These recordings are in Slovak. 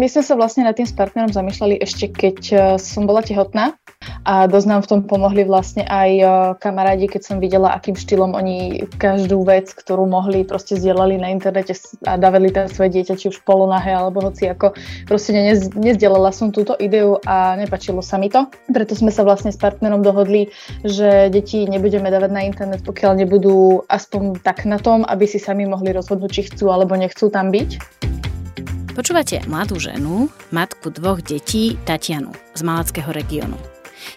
My sme sa vlastne nad tým s partnerom zamýšľali ešte, keď e, som bola tehotná a dosť nám v tom pomohli vlastne aj e, kamarádi, keď som videla, akým štýlom oni každú vec, ktorú mohli, proste zdieľali na internete a dávali tam svoje dieťa, či už polonahé alebo hoci ako. Proste nez, nezdielala som túto ideu a nepačilo sa mi to. Preto sme sa vlastne s partnerom dohodli, že deti nebudeme dávať na internet, pokiaľ nebudú aspoň tak na tom, aby si sami mohli rozhodnúť, či chcú alebo nechcú tam byť. Počúvate mladú ženu, matku dvoch detí, Tatianu z Malackého regiónu.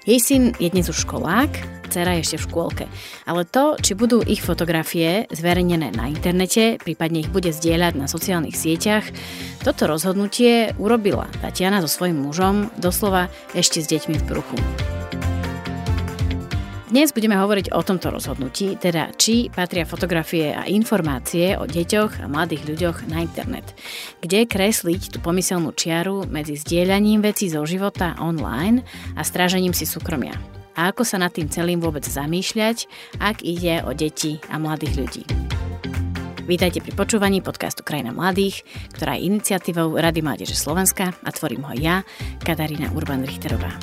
Jej syn je dnes už školák, dcera ešte v škôlke. Ale to, či budú ich fotografie zverejnené na internete, prípadne ich bude zdieľať na sociálnych sieťach, toto rozhodnutie urobila Tatiana so svojím mužom doslova ešte s deťmi v bruchu. Dnes budeme hovoriť o tomto rozhodnutí, teda či patria fotografie a informácie o deťoch a mladých ľuďoch na internet. Kde kresliť tú pomyselnú čiaru medzi zdieľaním vecí zo života online a strážením si súkromia. A ako sa nad tým celým vôbec zamýšľať, ak ide o deti a mladých ľudí. Vítajte pri počúvaní podcastu Krajina mladých, ktorá je iniciatívou Rady Mládeže Slovenska a tvorím ho ja, Katarína Urban-Richterová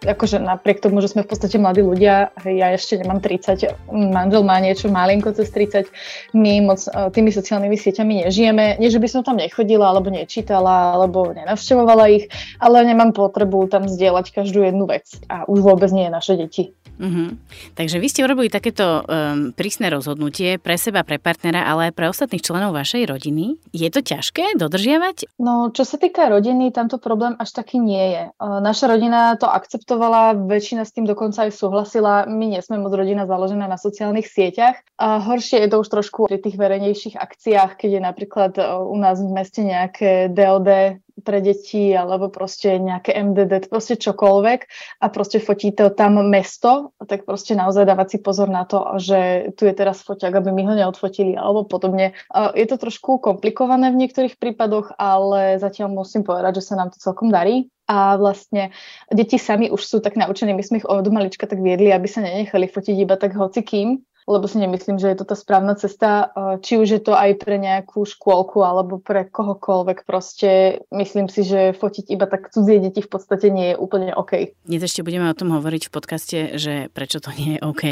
akože napriek tomu, že sme v podstate mladí ľudia, ja ešte nemám 30, manžel má niečo malinko cez 30, my moc e, tými sociálnymi sieťami nežijeme. Nie, že by som tam nechodila, alebo nečítala, alebo nenavštevovala ich, ale nemám potrebu tam zdieľať každú jednu vec. A už vôbec nie naše deti. Uh-huh. Takže vy ste urobili takéto um, prísne rozhodnutie pre seba, pre partnera, ale aj pre ostatných členov vašej rodiny. Je to ťažké dodržiavať? No, čo sa týka rodiny, tamto problém až taký nie je. Naša rodina to akceptovala, väčšina s tým dokonca aj súhlasila. My nie sme moc rodina založená na sociálnych sieťach. A horšie je to už trošku pri tých verejnejších akciách, keď je napríklad uh, u nás v meste nejaké DOD pre deti alebo proste nejaké MDD, proste čokoľvek a proste fotí to tam mesto, tak proste naozaj dávať si pozor na to, že tu je teraz foťak, aby mi ho neodfotili alebo podobne. Je to trošku komplikované v niektorých prípadoch, ale zatiaľ musím povedať, že sa nám to celkom darí. A vlastne deti sami už sú tak naučení, my sme ich od malička tak viedli, aby sa nenechali fotiť iba tak hocikým, lebo si nemyslím, že je to tá správna cesta, či už je to aj pre nejakú škôlku alebo pre kohokoľvek. Proste myslím si, že fotiť iba tak cudzie deti v podstate nie je úplne OK. Dnes ešte budeme o tom hovoriť v podcaste, že prečo to nie je OK,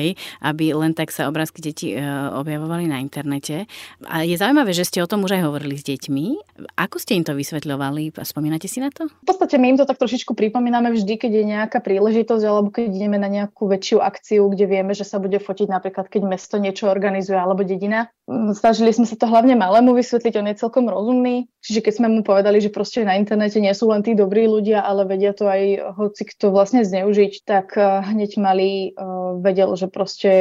aby len tak sa obrázky detí e, objavovali na internete. A je zaujímavé, že ste o tom už aj hovorili s deťmi. Ako ste im to vysvetľovali? Spomínate si na to? V podstate my im to tak trošičku pripomíname vždy, keď je nejaká príležitosť alebo keď ideme na nejakú väčšiu akciu, kde vieme, že sa bude fotiť napríklad, keď mesto niečo organizuje alebo dedina. Mm, snažili sme sa to hlavne malému vysvetliť, on je celkom rozumný. Čiže keď sme mu povedali, že proste na internete nie sú len tí dobrí ľudia, ale vedia to aj hoci kto vlastne zneužiť, tak eh, hneď mali uh, vedel, že proste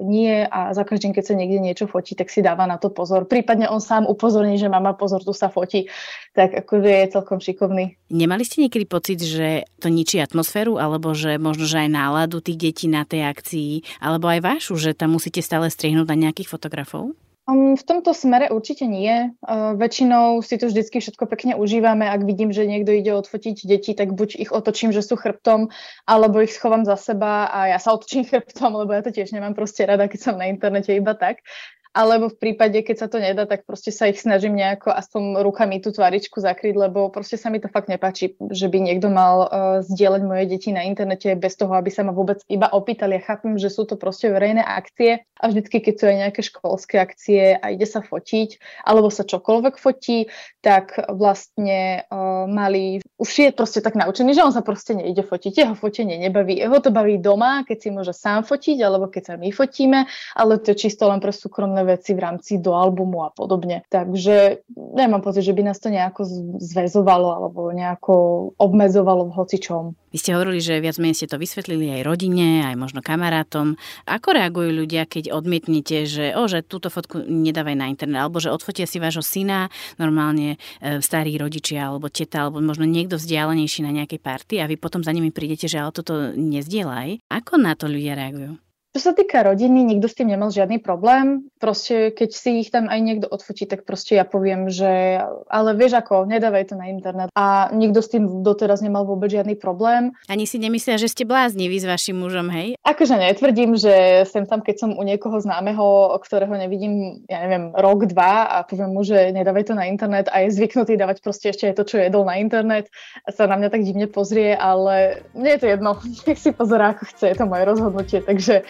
nie a za každým, keď sa niekde niečo fotí, tak si dáva na to pozor. Prípadne on sám upozorní, že mama pozor, tu sa fotí. Tak akože je celkom šikovný. Nemali ste niekedy pocit, že to ničí atmosféru, alebo že možno, že aj náladu tých detí na tej akcii, alebo aj vašu, že tam musíte stále strihnúť na nejakých fotografov? Um, v tomto smere určite nie. Uh, väčšinou si to vždycky všetko pekne užívame. Ak vidím, že niekto ide odfotiť deti, tak buď ich otočím, že sú chrbtom, alebo ich schovám za seba a ja sa otočím chrbtom, lebo ja to tiež nemám proste rada, keď som na internete iba tak alebo v prípade, keď sa to nedá, tak proste sa ich snažím nejako aspoň rukami tú tvaričku zakryť, lebo proste sa mi to fakt nepáči, že by niekto mal uh, zdieľať moje deti na internete bez toho, aby sa ma vôbec iba opýtali. Ja chápem, že sú to proste verejné akcie a vždycky, keď sú aj nejaké školské akcie a ide sa fotiť, alebo sa čokoľvek fotí, tak vlastne uh, mali, už je proste tak naučený, že on sa proste nejde fotiť, jeho fotenie nebaví, jeho to baví doma, keď si môže sám fotiť, alebo keď sa my fotíme, ale to je čisto len pre súkromné rôzne veci v rámci do albumu a podobne. Takže nemám pocit, že by nás to nejako zväzovalo alebo nejako obmedzovalo v hocičom. Vy ste hovorili, že viac menej ste to vysvetlili aj rodine, aj možno kamarátom. Ako reagujú ľudia, keď odmietnete, že, o, že túto fotku nedávaj na internet, alebo že odfotia si vášho syna, normálne e, starí rodičia, alebo teta, alebo možno niekto vzdialenejší na nejakej party a vy potom za nimi prídete, že ale toto nezdieľaj. Ako na to ľudia reagujú? Čo sa týka rodiny, nikto s tým nemal žiadny problém. Proste, keď si ich tam aj niekto odfotí, tak proste ja poviem, že ale vieš ako, nedávaj to na internet. A nikto s tým doteraz nemal vôbec žiadny problém. Ani si nemyslia, že ste blázniví s vašim mužom, hej? Akože netvrdím, že sem tam, keď som u niekoho známeho, ktorého nevidím, ja neviem, rok, dva a poviem mu, že nedávaj to na internet a je zvyknutý dávať proste ešte aj to, čo jedol na internet a sa na mňa tak divne pozrie, ale mne je to jedno. Nech si pozerá, ako chce, je to moje rozhodnutie, takže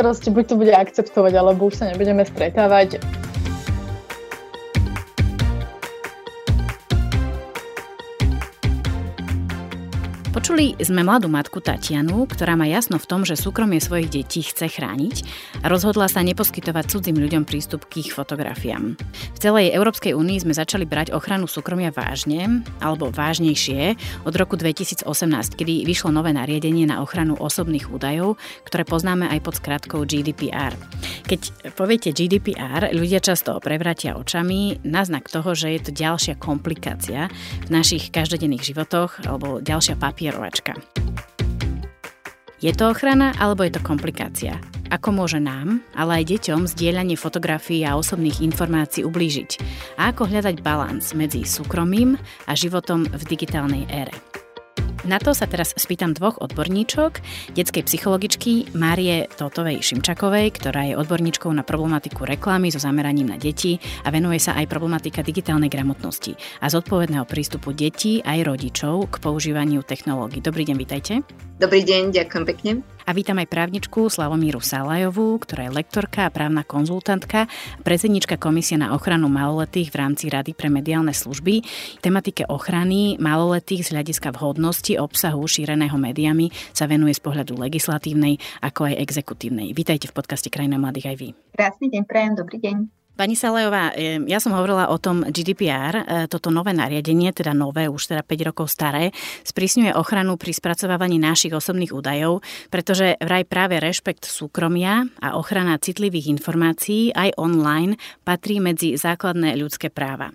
proste buď to bude akceptovať, alebo už sa nebudeme stretávať. Počuli sme mladú matku Tatianu, ktorá má jasno v tom, že súkromie svojich detí chce chrániť a rozhodla sa neposkytovať cudzím ľuďom prístup k ich fotografiám. V celej Európskej únii sme začali brať ochranu súkromia vážne, alebo vážnejšie, od roku 2018, kedy vyšlo nové nariadenie na ochranu osobných údajov, ktoré poznáme aj pod skratkou GDPR. Keď poviete GDPR, ľudia často prevratia očami na znak toho, že je to ďalšia komplikácia v našich každodenných životoch alebo ďalšia papier papierovačka. Je to ochrana alebo je to komplikácia? Ako môže nám, ale aj deťom zdieľanie fotografií a osobných informácií ublížiť? A ako hľadať balans medzi súkromím a životom v digitálnej ére? Na to sa teraz spýtam dvoch odborníčok, detskej psychologičky Márie Totovej Šimčakovej, ktorá je odborníčkou na problematiku reklamy so zameraním na deti a venuje sa aj problematika digitálnej gramotnosti a zodpovedného prístupu detí aj rodičov k používaniu technológií. Dobrý deň, vítajte. Dobrý deň, ďakujem pekne. A vítam aj právničku Slavomíru Salajovú, ktorá je lektorka a právna konzultantka, predsednička Komisie na ochranu maloletých v rámci Rady pre mediálne služby. Tematike ochrany maloletých z hľadiska vhodnosti obsahu šíreného médiami sa venuje z pohľadu legislatívnej ako aj exekutívnej. Vítajte v podcaste Krajina mladých aj vy. Krásny deň, prajem, dobrý deň. Pani Salejová, ja som hovorila o tom GDPR, e, toto nové nariadenie, teda nové, už teda 5 rokov staré, sprísňuje ochranu pri spracovávaní našich osobných údajov, pretože vraj práve rešpekt súkromia a ochrana citlivých informácií aj online patrí medzi základné ľudské práva.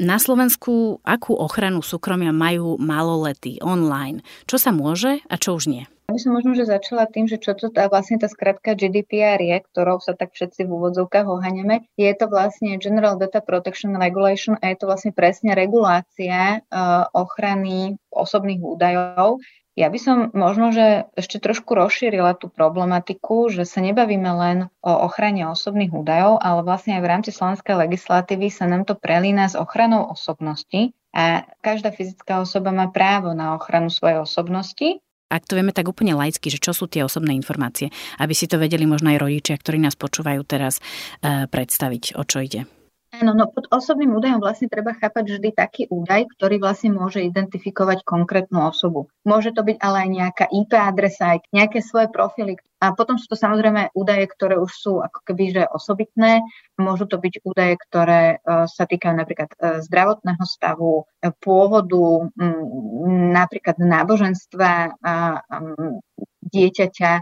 Na Slovensku akú ochranu súkromia majú maloletí online? Čo sa môže a čo už nie? By som možno, že začala tým, že čo to tá, vlastne tá skratka GDPR je, ktorou sa tak všetci v úvodzovkách oháňame. Je to vlastne General Data Protection Regulation a je to vlastne presne regulácia uh, ochrany osobných údajov. Ja by som možno, že ešte trošku rozšírila tú problematiku, že sa nebavíme len o ochrane osobných údajov, ale vlastne aj v rámci slovenskej legislatívy sa nám to prelína s ochranou osobnosti a každá fyzická osoba má právo na ochranu svojej osobnosti ak to vieme tak úplne laicky, že čo sú tie osobné informácie, aby si to vedeli možno aj rodičia, ktorí nás počúvajú teraz, eh, predstaviť, o čo ide. Áno, no pod osobným údajom vlastne treba chápať vždy taký údaj, ktorý vlastne môže identifikovať konkrétnu osobu. Môže to byť ale aj nejaká IP adresa, aj nejaké svoje profily. A potom sú to samozrejme údaje, ktoré už sú ako keby že osobitné. Môžu to byť údaje, ktoré uh, sa týkajú napríklad uh, zdravotného stavu, uh, pôvodu, napríklad náboženstva dieťaťa,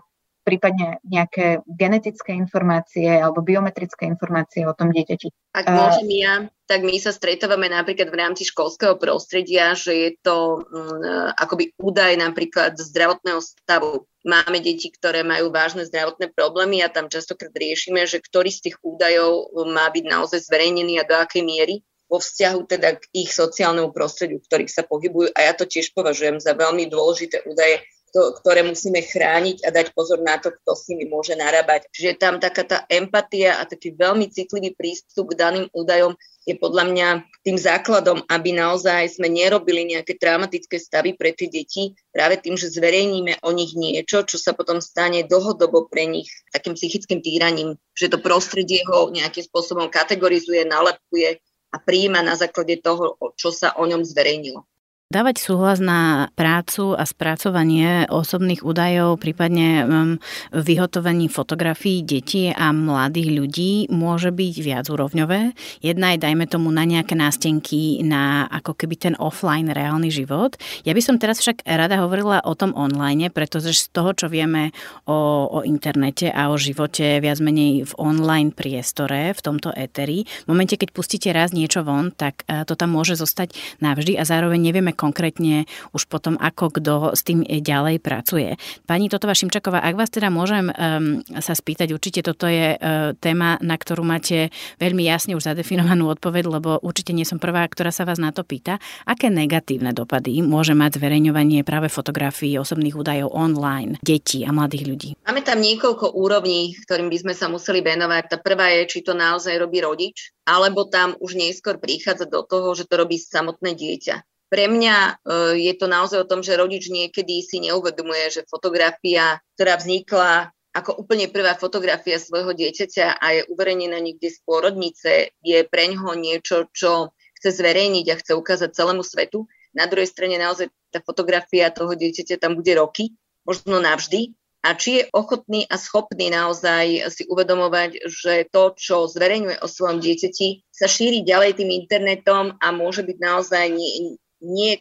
prípadne nejaké genetické informácie alebo biometrické informácie o tom dieťati. Ak môžem ja, tak my sa stretávame napríklad v rámci školského prostredia, že je to um, akoby údaj napríklad zdravotného stavu. Máme deti, ktoré majú vážne zdravotné problémy a tam častokrát riešime, že ktorý z tých údajov má byť naozaj zverejnený a do akej miery vo vzťahu teda k ich sociálnemu prostrediu, v ktorých sa pohybujú. A ja to tiež považujem za veľmi dôležité údaje, ktoré musíme chrániť a dať pozor na to, kto s nimi môže narábať. Čiže tam taká tá empatia a taký veľmi citlivý prístup k daným údajom je podľa mňa tým základom, aby naozaj sme nerobili nejaké traumatické stavy pre tie deti práve tým, že zverejníme o nich niečo, čo sa potom stane dlhodobo pre nich takým psychickým týraním, že to prostredie ho nejakým spôsobom kategorizuje, nalepuje a prijíma na základe toho, čo sa o ňom zverejnilo. Dávať súhlas na prácu a spracovanie osobných údajov, prípadne um, vyhotovení fotografií detí a mladých ľudí môže byť viacúrovňové. Jedna je, dajme tomu, na nejaké nástenky, na ako keby ten offline reálny život. Ja by som teraz však rada hovorila o tom online, pretože z toho, čo vieme o, o internete a o živote viac menej v online priestore, v tomto eteri, v momente, keď pustíte raz niečo von, tak to tam môže zostať navždy a zároveň nevieme, konkrétne už potom, ako kto s tým ďalej pracuje. Pani Totová Šimčaková, ak vás teda môžem um, sa spýtať, určite toto je uh, téma, na ktorú máte veľmi jasne už zadefinovanú odpoveď, lebo určite nie som prvá, ktorá sa vás na to pýta. Aké negatívne dopady môže mať zverejňovanie práve fotografií osobných údajov online detí a mladých ľudí? Máme tam niekoľko úrovní, ktorým by sme sa museli venovať. Tá prvá je, či to naozaj robí rodič, alebo tam už neskôr prichádza do toho, že to robí samotné dieťa. Pre mňa e, je to naozaj o tom, že rodič niekedy si neuvedomuje, že fotografia, ktorá vznikla ako úplne prvá fotografia svojho dieťaťa a je uverejnená niekde z pôrodnice, je pre ňoho niečo, čo chce zverejniť a chce ukázať celému svetu. Na druhej strane naozaj tá fotografia toho dieťaťa tam bude roky, možno navždy. A či je ochotný a schopný naozaj si uvedomovať, že to, čo zverejňuje o svojom dieťati, sa šíri ďalej tým internetom a môže byť naozaj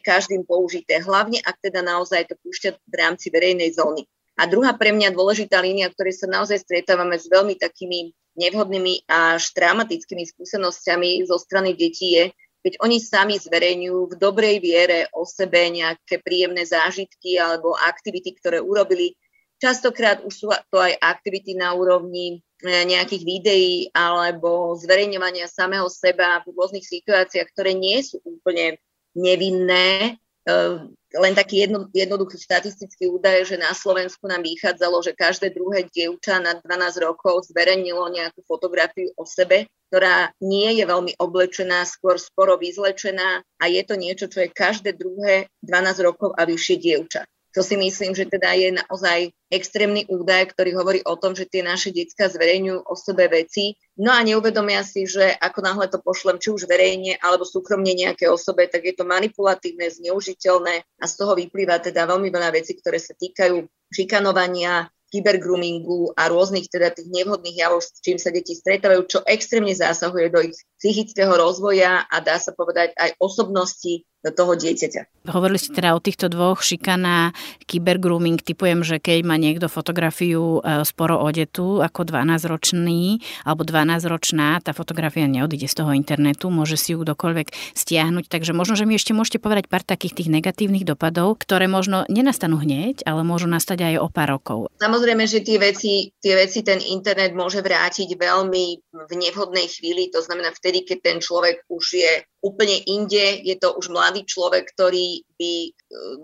každým použité, hlavne ak teda naozaj to púšťa v rámci verejnej zóny. A druhá pre mňa dôležitá línia, ktorej sa naozaj stretávame s veľmi takými nevhodnými až traumatickými skúsenosťami zo strany detí je, keď oni sami zverejňujú v dobrej viere o sebe nejaké príjemné zážitky alebo aktivity, ktoré urobili. Častokrát už sú to aj aktivity na úrovni e, nejakých videí alebo zverejňovania samého seba v rôznych situáciách, ktoré nie sú úplne nevinné. Ehm, len taký jedno, jednoduchý štatistický údaj, že na Slovensku nám vychádzalo, že každé druhé dievča na 12 rokov zverejnilo nejakú fotografiu o sebe, ktorá nie je veľmi oblečená, skôr sporo vyzlečená a je to niečo, čo je každé druhé 12 rokov a vyššie dievča. To si myslím, že teda je naozaj extrémny údaj, ktorý hovorí o tom, že tie naše detská zverejňujú o sebe veci, no a neuvedomia si, že ako náhle to pošlem, či už verejne alebo súkromne nejaké osobe, tak je to manipulatívne, zneužiteľné a z toho vyplýva teda veľmi veľa vecí, ktoré sa týkajú šikanovania, kybergroomingu a rôznych teda tých nevhodných javov, s čím sa deti stretávajú, čo extrémne zásahuje do ich psychického rozvoja a dá sa povedať aj osobnosti do toho dieťaťa. Hovorili ste teda o týchto dvoch, šikana, kybergrooming. Typujem, že keď má niekto fotografiu e, sporo odetu ako 12-ročný alebo 12-ročná, tá fotografia neodíde z toho internetu, môže si ju kdokoľvek stiahnuť. Takže možno, že mi ešte môžete povedať pár takých tých negatívnych dopadov, ktoré možno nenastanú hneď, ale môžu nastať aj o pár rokov. Samozrejme, že tie veci, tie veci ten internet môže vrátiť veľmi v nevhodnej chvíli, to znamená vtedy, keď ten človek už je úplne inde, je to už mladý človek, ktorý by e,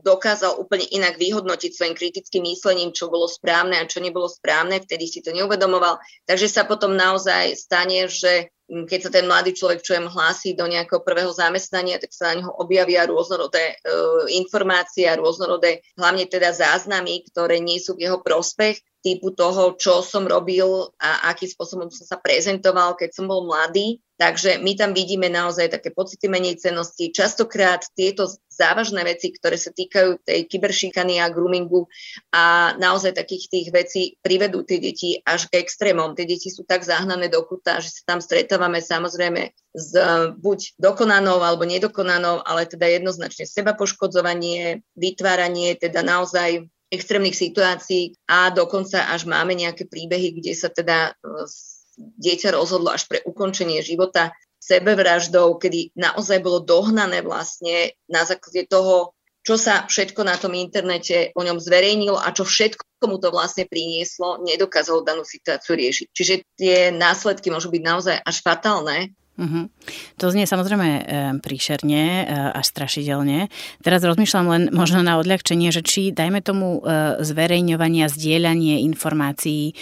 dokázal úplne inak vyhodnotiť svojim kritickým myslením, čo bolo správne a čo nebolo správne, vtedy si to neuvedomoval. Takže sa potom naozaj stane, že keď sa ten mladý človek čujem hlási do nejakého prvého zamestnania, tak sa na neho objavia rôznorodé e, informácie a rôznorodé, hlavne teda záznamy, ktoré nie sú v jeho prospech typu toho, čo som robil a akým spôsobom som sa prezentoval, keď som bol mladý. Takže my tam vidíme naozaj také pocity menej cenosti. Častokrát tieto závažné veci, ktoré sa týkajú tej kyberšikany a groomingu a naozaj takých tých vecí privedú tie deti až k extrémom. Tie deti sú tak zahnané do kuta, že sa tam stretávame samozrejme s buď dokonanou alebo nedokonanou, ale teda jednoznačne seba poškodzovanie, vytváranie teda naozaj extrémnych situácií a dokonca až máme nejaké príbehy, kde sa teda e, dieťa rozhodlo až pre ukončenie života sebevraždou, kedy naozaj bolo dohnané vlastne na základe toho, čo sa všetko na tom internete o ňom zverejnilo a čo všetko mu to vlastne prinieslo, nedokázalo danú situáciu riešiť. Čiže tie následky môžu byť naozaj až fatálne Uh-huh. To znie samozrejme e, príšerne e, až strašidelne. Teraz rozmýšľam len možno na odľahčenie, že či dajme tomu e, zverejňovanie a zdieľanie informácií e,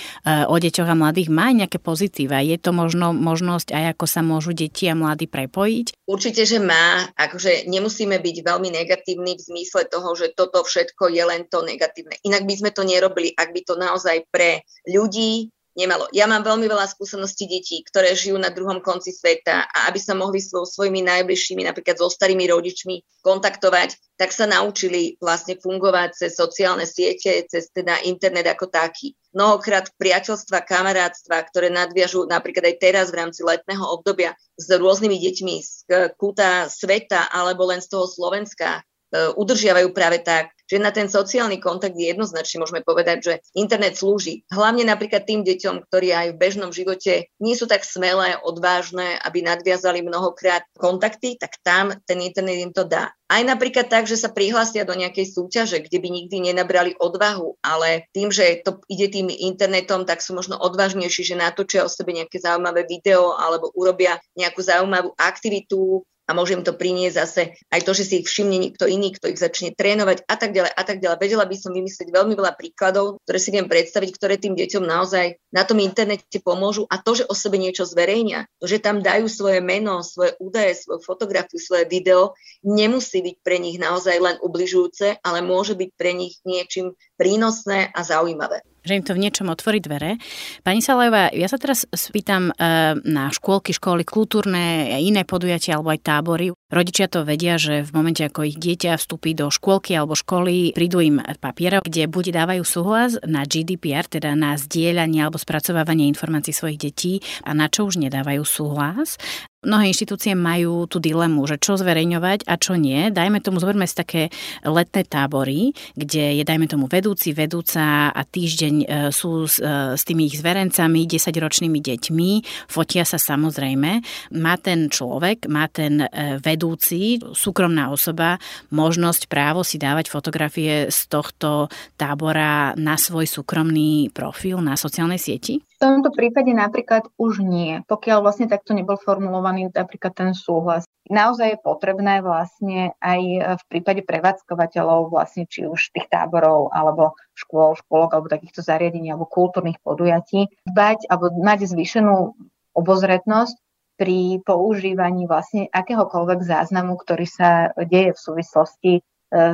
o deťoch a mladých má nejaké pozitíva. Je to možno možnosť aj ako sa môžu deti a mladí prepojiť? Určite, že má. Akože nemusíme byť veľmi negatívni v zmysle toho, že toto všetko je len to negatívne. Inak by sme to nerobili, ak by to naozaj pre ľudí nemalo. Ja mám veľmi veľa skúseností detí, ktoré žijú na druhom konci sveta a aby sa mohli so svojimi najbližšími, napríklad so starými rodičmi, kontaktovať, tak sa naučili vlastne fungovať cez sociálne siete, cez teda internet ako taký. Mnohokrát priateľstva, kamarátstva, ktoré nadviažú napríklad aj teraz v rámci letného obdobia s rôznymi deťmi z kúta sveta alebo len z toho Slovenska, udržiavajú práve tak, že na ten sociálny kontakt jednoznačne môžeme povedať, že internet slúži hlavne napríklad tým deťom, ktorí aj v bežnom živote nie sú tak smelé, odvážne, aby nadviazali mnohokrát kontakty, tak tam ten internet im to dá. Aj napríklad tak, že sa prihlásia do nejakej súťaže, kde by nikdy nenabrali odvahu, ale tým, že to ide tým internetom, tak sú možno odvážnejší, že natočia o sebe nejaké zaujímavé video alebo urobia nejakú zaujímavú aktivitu, a môže im to priniesť zase aj to, že si ich všimne niekto iný, kto ich začne trénovať a tak ďalej a tak ďalej. Vedela by som vymyslieť veľmi veľa príkladov, ktoré si viem predstaviť, ktoré tým deťom naozaj na tom internete pomôžu a to, že o sebe niečo zverejnia, to, že tam dajú svoje meno, svoje údaje, svoju fotografiu, svoje video, nemusí byť pre nich naozaj len ubližujúce, ale môže byť pre nich niečím prínosné a zaujímavé že im to v niečom otvorí dvere. Pani Salajová, ja sa teraz spýtam e, na škôlky, školy, kultúrne, iné podujatia alebo aj tábory. Rodičia to vedia, že v momente, ako ich dieťa vstúpi do škôlky alebo školy, prídu im papiera, kde buď dávajú súhlas na GDPR, teda na zdieľanie alebo spracovávanie informácií svojich detí a na čo už nedávajú súhlas mnohé inštitúcie majú tú dilemu, že čo zverejňovať a čo nie. Dajme tomu, zoberme si také letné tábory, kde je, dajme tomu, vedúci, vedúca a týždeň e, sú s, e, s tými ich zverencami, 10-ročnými deťmi, fotia sa samozrejme. Má ten človek, má ten e, vedúci, súkromná osoba, možnosť, právo si dávať fotografie z tohto tábora na svoj súkromný profil na sociálnej sieti? V tomto prípade napríklad už nie, pokiaľ vlastne takto nebol formulovaný napríklad ten súhlas. Naozaj je potrebné vlastne aj v prípade prevádzkovateľov vlastne či už tých táborov alebo škôl, škôlok alebo takýchto zariadení alebo kultúrnych podujatí dbať alebo mať zvýšenú obozretnosť pri používaní vlastne akéhokoľvek záznamu, ktorý sa deje v súvislosti e,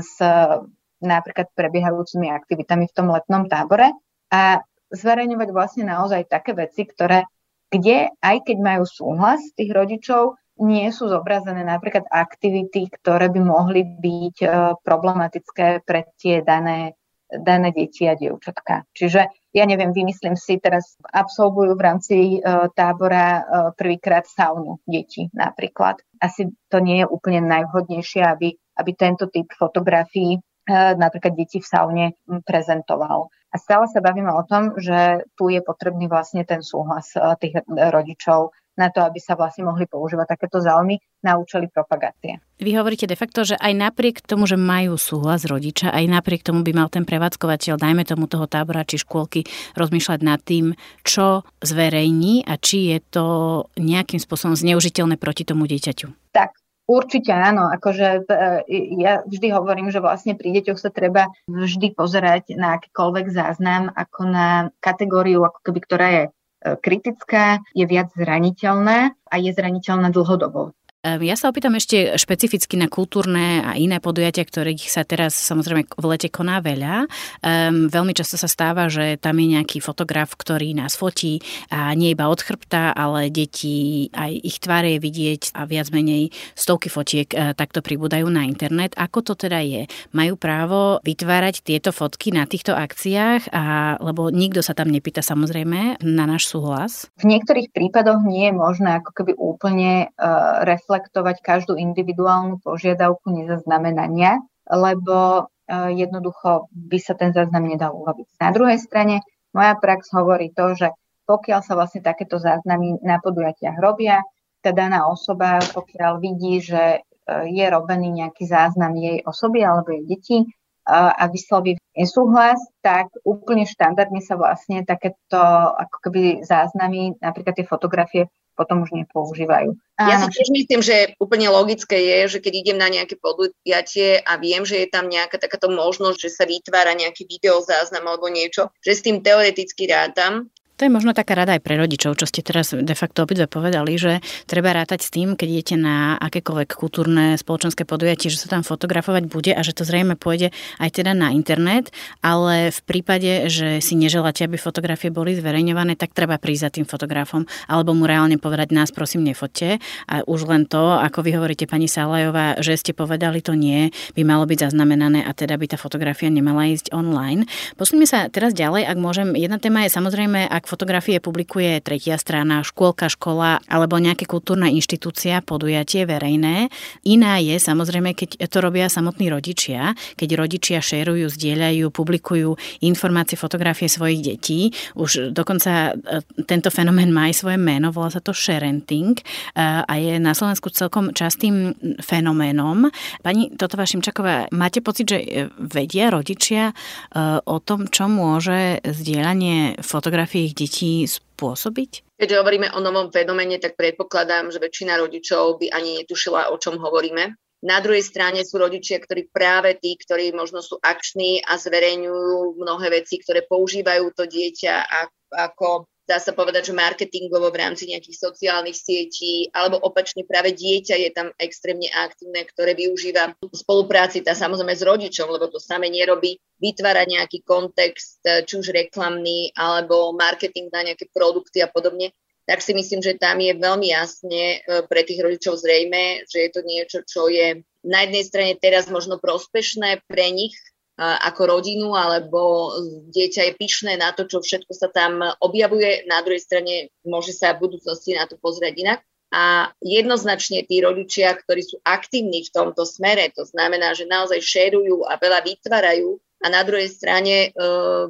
s napríklad prebiehajúcimi aktivitami v tom letnom tábore. A zverejňovať vlastne naozaj také veci, ktoré, kde aj keď majú súhlas tých rodičov, nie sú zobrazené napríklad aktivity, ktoré by mohli byť e, problematické pre tie dané, dané deti a dievčatka. Čiže ja neviem, vymyslím si, teraz absolvujú v rámci uh, tábora uh, prvýkrát saunu deti napríklad. Asi to nie je úplne najvhodnejšie, aby, aby tento typ fotografií napríklad deti v saune prezentoval. A stále sa bavíme o tom, že tu je potrebný vlastne ten súhlas eh, tých rodičov na to, aby sa vlastne mohli používať takéto záujmy na účely propagácie. Vy hovoríte de facto, že aj napriek tomu, že majú súhlas rodiča, aj napriek tomu by mal ten prevádzkovateľ, dajme tomu toho tábora či škôlky, rozmýšľať nad tým, čo zverejní a či je to nejakým spôsobom zneužiteľné proti tomu dieťaťu. Určite áno, akože e, ja vždy hovorím, že vlastne pri deťoch sa treba vždy pozerať na akýkoľvek záznam ako na kategóriu, ako keby, ktorá je e, kritická, je viac zraniteľná a je zraniteľná dlhodobo. Ehm, ja sa opýtam ešte špecificky na kultúrne a iné podujatia, ktorých sa teraz samozrejme v lete koná veľa. Um, veľmi často sa stáva, že tam je nejaký fotograf, ktorý nás fotí a nie iba od chrbta, ale deti, aj ich tváre je vidieť a viac menej stovky fotiek uh, takto pribúdajú na internet. Ako to teda je? Majú právo vytvárať tieto fotky na týchto akciách, a, lebo nikto sa tam nepýta samozrejme na náš súhlas? V niektorých prípadoch nie je možné ako keby úplne uh, reflektovať každú individuálnu požiadavku nezaznamenania, lebo e, jednoducho by sa ten záznam nedal urobiť. Na druhej strane moja prax hovorí to, že pokiaľ sa vlastne takéto záznamy na podujatiach robia, tá daná osoba, pokiaľ vidí, že e, je robený nejaký záznam jej osoby alebo jej deti e, a vysloví nesúhlas, tak úplne štandardne sa vlastne takéto ako keby záznamy, napríklad tie fotografie, potom už nepoužívajú. Ja si tiež myslím, že úplne logické je, že keď idem na nejaké podujatie a viem, že je tam nejaká takáto možnosť, že sa vytvára nejaký videozáznam alebo niečo, že s tým teoreticky rátam, to je možno taká rada aj pre rodičov, čo ste teraz de facto obidve povedali, že treba rátať s tým, keď idete na akékoľvek kultúrne spoločenské podujatie, že sa tam fotografovať bude a že to zrejme pôjde aj teda na internet, ale v prípade, že si neželáte, aby fotografie boli zverejňované, tak treba prísť za tým fotografom alebo mu reálne povedať nás prosím nefotte a už len to, ako vy hovoríte pani Salajová, že ste povedali to nie, by malo byť zaznamenané a teda by tá fotografia nemala ísť online. Posuníme sa teraz ďalej, ak môžem. Jedna téma je samozrejme, ak fotografie publikuje tretia strana, škôlka, škola alebo nejaké kultúrna inštitúcia, podujatie verejné. Iná je samozrejme, keď to robia samotní rodičia, keď rodičia šerujú, zdieľajú, publikujú informácie, fotografie svojich detí. Už dokonca e, tento fenomén má aj svoje meno, volá sa to sharenting e, a je na Slovensku celkom častým fenoménom. Pani Totová Šimčaková, máte pocit, že vedia rodičia o tom, čo môže zdieľanie fotografií ich detí spôsobiť? Keďže hovoríme o novom fenoméne, tak predpokladám, že väčšina rodičov by ani netušila, o čom hovoríme. Na druhej strane sú rodičia, ktorí práve tí, ktorí možno sú akční a zverejňujú mnohé veci, ktoré používajú to dieťa ako dá sa povedať, že marketingovo v rámci nejakých sociálnych sietí, alebo opačne práve dieťa je tam extrémne aktívne, ktoré využíva spolupráci tá samozrejme s rodičom, lebo to same nerobí, vytvára nejaký kontext, či už reklamný, alebo marketing na nejaké produkty a podobne, tak si myslím, že tam je veľmi jasne e, pre tých rodičov zrejme, že je to niečo, čo je na jednej strane teraz možno prospešné pre nich, ako rodinu, alebo dieťa je pyšné na to, čo všetko sa tam objavuje. Na druhej strane môže sa v budúcnosti na to pozrieť inak. A jednoznačne tí rodičia, ktorí sú aktívni v tomto smere, to znamená, že naozaj šerujú a veľa vytvárajú a na druhej strane e,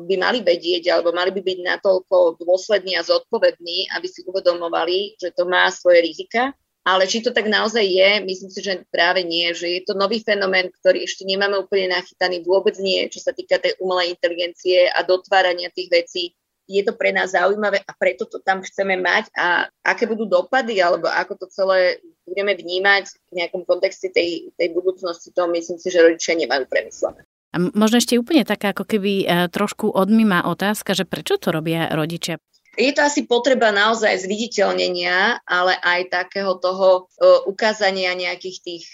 by mali vedieť alebo mali by byť natoľko dôslední a zodpovední, aby si uvedomovali, že to má svoje rizika ale či to tak naozaj je, myslím si, že práve nie, že je to nový fenomén, ktorý ešte nemáme úplne nachytaný, vôbec nie, čo sa týka tej umelej inteligencie a dotvárania tých vecí. Je to pre nás zaujímavé a preto to tam chceme mať a aké budú dopady alebo ako to celé budeme vnímať v nejakom kontexte tej, tej budúcnosti, to myslím si, že rodičia nemajú premyslené. A možno ešte úplne taká ako keby e, trošku odmýma otázka, že prečo to robia rodičia? Je to asi potreba naozaj zviditeľnenia, ale aj takého toho uh, ukázania nejakých tých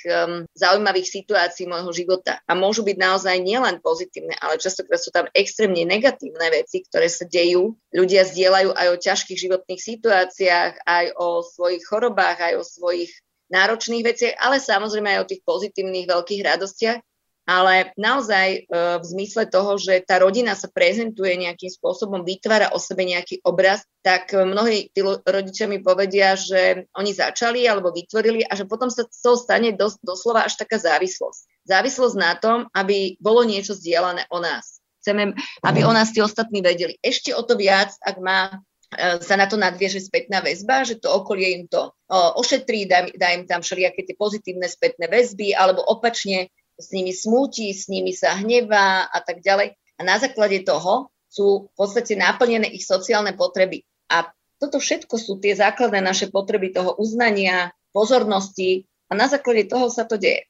zaujímavých situácií môjho života. A môžu byť naozaj nielen pozitívne, ale častokrát sú tam extrémne negatívne veci, ktoré sa dejú. Ľudia zdieľajú aj o ťažkých životných situáciách, aj o svojich chorobách, aj o svojich náročných veciach, ale samozrejme aj o tých pozitívnych veľkých radostiach ale naozaj e, v zmysle toho, že tá rodina sa prezentuje nejakým spôsobom, vytvára o sebe nejaký obraz, tak mnohí tí rodičia mi povedia, že oni začali alebo vytvorili a že potom sa to stane dos, doslova až taká závislosť. Závislosť na tom, aby bolo niečo zdieľané o nás. Chceme, aby o nás tí ostatní vedeli. Ešte o to viac, ak má e, sa na to nadvieže spätná väzba, že to okolie im to ošetrí, dá, dá im tam všelijaké tie pozitívne spätné väzby, alebo opačne s nimi smúti, s nimi sa hnevá a tak ďalej. A na základe toho sú v podstate naplnené ich sociálne potreby. A toto všetko sú tie základné naše potreby toho uznania, pozornosti a na základe toho sa to deje.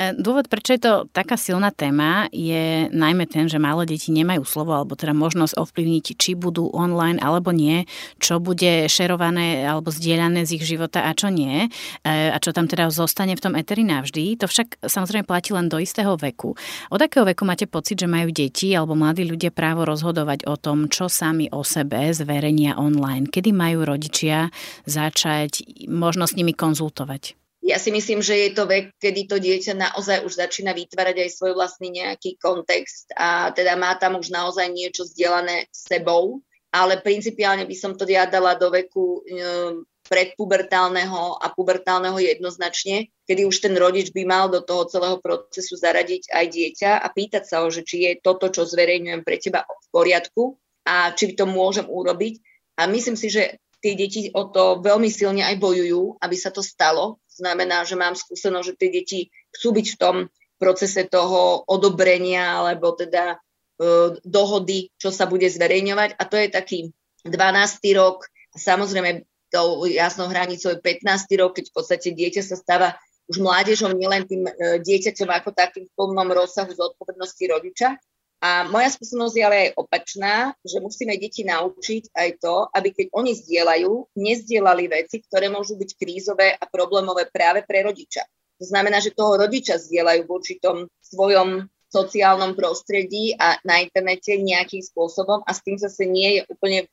E, dôvod, prečo je to taká silná téma, je najmä ten, že málo detí nemajú slovo alebo teda možnosť ovplyvniť, či budú online alebo nie, čo bude šerované alebo zdieľané z ich života a čo nie e, a čo tam teda zostane v tom eteri navždy. To však samozrejme platí len do istého veku. Od akého veku máte pocit, že majú deti alebo mladí ľudia právo rozhodovať o tom, čo sami o sebe zverejnia online? Kedy majú rodičia začať možno s nimi konzultovať? Ja si myslím, že je to vek, kedy to dieťa naozaj už začína vytvárať aj svoj vlastný nejaký kontext a teda má tam už naozaj niečo zdieľané s sebou, ale principiálne by som to ja dala do veku um, predpubertálneho a pubertálneho jednoznačne, kedy už ten rodič by mal do toho celého procesu zaradiť aj dieťa a pýtať sa ho, že či je toto, čo zverejňujem pre teba v poriadku a či to môžem urobiť. A myslím si, že tie deti o to veľmi silne aj bojujú, aby sa to stalo, znamená, že mám skúsenosť, že tie deti chcú byť v tom procese toho odobrenia alebo teda e, dohody, čo sa bude zverejňovať. A to je taký 12. rok. Samozrejme, tou jasnou hranicou je 15. rok, keď v podstate dieťa sa stáva už mládežom, nielen tým e, dieťaťom ako takým v plnom rozsahu zodpovednosti rodiča, a moja skúsenosť je ale aj opačná, že musíme deti naučiť aj to, aby keď oni zdieľajú, nezdielali veci, ktoré môžu byť krízové a problémové práve pre rodiča. To znamená, že toho rodiča zdieľajú v určitom svojom sociálnom prostredí a na internete nejakým spôsobom a s tým zase nie je úplne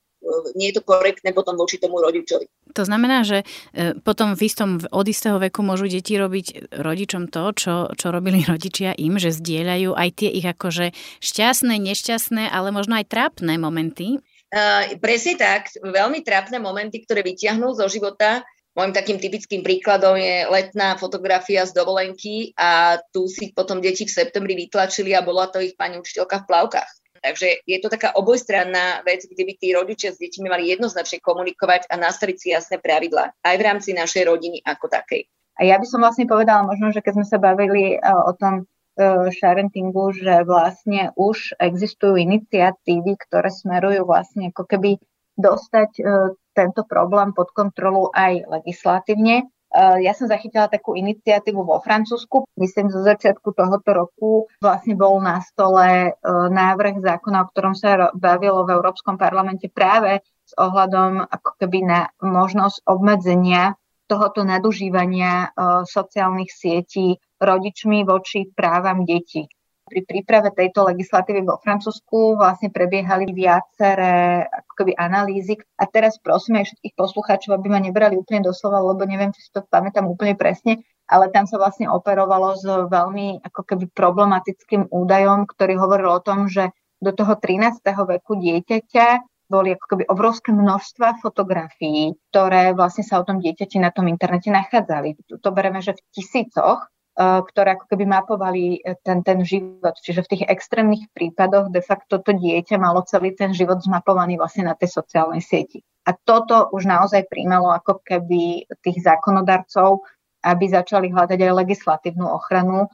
nie je to korektné potom voči tomu rodičovi. To znamená, že e, potom v istom, od istého veku môžu deti robiť rodičom to, čo, čo robili rodičia im, že zdieľajú aj tie ich akože šťastné, nešťastné, ale možno aj trápne momenty. Uh, presne tak, veľmi trápne momenty, ktoré vyťahnú zo života. Môjim takým typickým príkladom je letná fotografia z dovolenky a tu si potom deti v septembri vytlačili a bola to ich pani učiteľka v plavkách. Takže je to taká obojstranná vec, kde by tí rodičia s deťmi mali jednoznačne komunikovať a nastaviť si jasné pravidlá aj v rámci našej rodiny ako takej. A ja by som vlastne povedala možno, že keď sme sa bavili uh, o tom uh, sharentingu, že vlastne už existujú iniciatívy, ktoré smerujú vlastne ako keby dostať uh, tento problém pod kontrolu aj legislatívne. Ja som zachytila takú iniciatívu vo Francúzsku. Myslím, zo začiatku tohoto roku vlastne bol na stole návrh zákona, o ktorom sa bavilo v Európskom parlamente práve s ohľadom ako keby na možnosť obmedzenia tohoto nadužívania sociálnych sietí rodičmi voči právam detí. Pri príprave tejto legislatívy vo Francúzsku vlastne prebiehali viaceré ako keby analýzy. A teraz prosím aj všetkých poslucháčov, aby ma nebrali úplne doslova, lebo neviem, či si to pamätám úplne presne, ale tam sa vlastne operovalo s veľmi ako keby problematickým údajom, ktorý hovoril o tom, že do toho 13. veku dieťaťa boli ako keby obrovské množstva fotografií, ktoré vlastne sa o tom dieťati na tom internete nachádzali. To bereme, že v tisícoch, ktoré ako keby mapovali e, ten, ten život. Čiže v tých extrémnych prípadoch de facto to dieťa malo celý ten život zmapovaný vlastne na tej sociálnej sieti. A toto už naozaj príjmalo ako keby tých zákonodarcov, aby začali hľadať aj legislatívnu ochranu, e,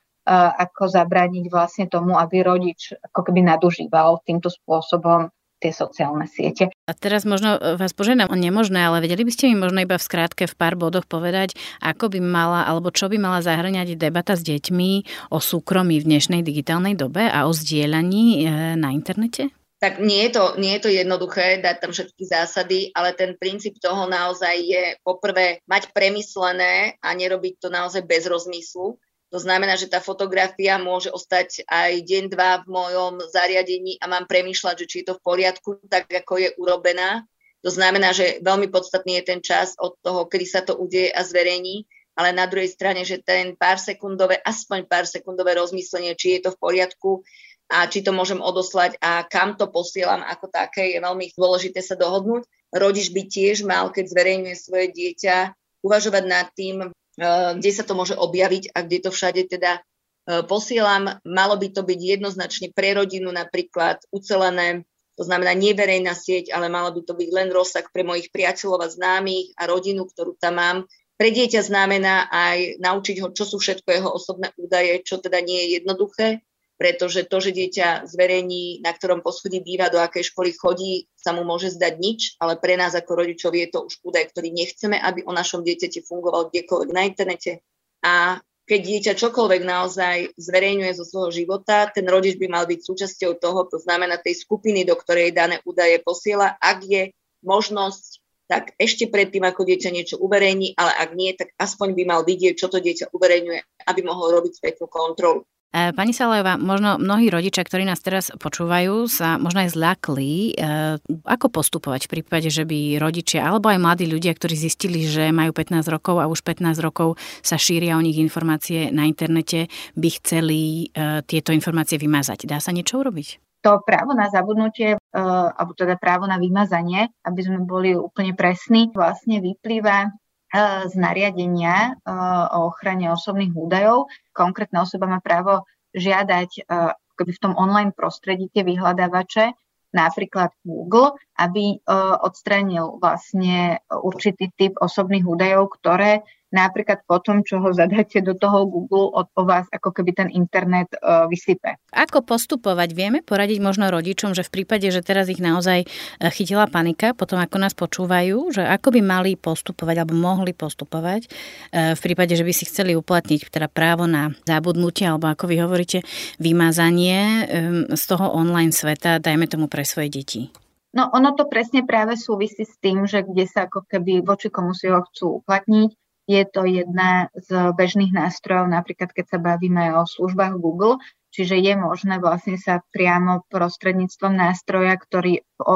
ako zabrániť vlastne tomu, aby rodič ako keby nadužíval týmto spôsobom tie sociálne siete. A teraz možno e, vás požiadam o nemožné, ale vedeli by ste mi možno iba v skrátke v pár bodoch povedať, ako by mala alebo čo by mala zahrňať debata s deťmi o súkromí v dnešnej digitálnej dobe a o zdieľaní e, na internete? tak nie je, to, nie je to jednoduché dať tam všetky zásady, ale ten princíp toho naozaj je poprvé mať premyslené a nerobiť to naozaj bez rozmyslu. To znamená, že tá fotografia môže ostať aj deň, dva v mojom zariadení a mám premýšľať, že či je to v poriadku, tak ako je urobená. To znamená, že veľmi podstatný je ten čas od toho, kedy sa to udeje a zverejní, ale na druhej strane, že ten pár sekundové, aspoň pár sekundové rozmyslenie, či je to v poriadku a či to môžem odoslať a kam to posielam ako také, je veľmi dôležité sa dohodnúť. Rodič by tiež mal, keď zverejňuje svoje dieťa, uvažovať nad tým, kde sa to môže objaviť a kde to všade teda eh, posielam. Malo by to byť jednoznačne pre rodinu napríklad ucelené, to znamená neverejná sieť, ale malo by to byť len rozsah pre mojich priateľov a známych a rodinu, ktorú tam mám. Pre dieťa znamená aj naučiť ho, čo sú všetko jeho osobné údaje, čo teda nie je jednoduché, pretože to, že dieťa zverejní, na ktorom poschodí býva, do akej školy chodí, sa mu môže zdať nič, ale pre nás ako rodičov je to už údaj, ktorý nechceme, aby o našom dieťati fungoval kdekoľvek na internete. A keď dieťa čokoľvek naozaj zverejňuje zo svojho života, ten rodič by mal byť súčasťou toho, to znamená tej skupiny, do ktorej dané údaje posiela. Ak je možnosť, tak ešte predtým, ako dieťa niečo uverejní, ale ak nie, tak aspoň by mal vidieť, čo to dieťa uverejňuje, aby mohol robiť spätnú kontrolu. E, pani Salajová, možno mnohí rodičia, ktorí nás teraz počúvajú, sa možno aj zľakli. E, ako postupovať v prípade, že by rodičia alebo aj mladí ľudia, ktorí zistili, že majú 15 rokov a už 15 rokov sa šíria o nich informácie na internete, by chceli e, tieto informácie vymazať. Dá sa niečo urobiť? To právo na zabudnutie, alebo teda právo na vymazanie, aby sme boli úplne presní, vlastne vyplýva z nariadenia o ochrane osobných údajov. Konkrétna osoba má právo žiadať v tom online prostredí tie vyhľadávače, napríklad Google, aby odstranil vlastne určitý typ osobných údajov, ktoré napríklad po tom, čo ho zadáte do toho Google, od, o vás ako keby ten internet uh, vysype. Ako postupovať? Vieme poradiť možno rodičom, že v prípade, že teraz ich naozaj e, chytila panika, potom ako nás počúvajú, že ako by mali postupovať alebo mohli postupovať uh, v prípade, že by si chceli uplatniť teda právo na zabudnutie alebo ako vy hovoríte, vymazanie um, z toho online sveta, dajme tomu pre svoje deti. No ono to presne práve súvisí s tým, že kde sa ako keby voči komu si ho chcú uplatniť je to jedna z bežných nástrojov, napríklad keď sa bavíme o službách Google, čiže je možné vlastne sa priamo prostredníctvom nástroja, ktorý o,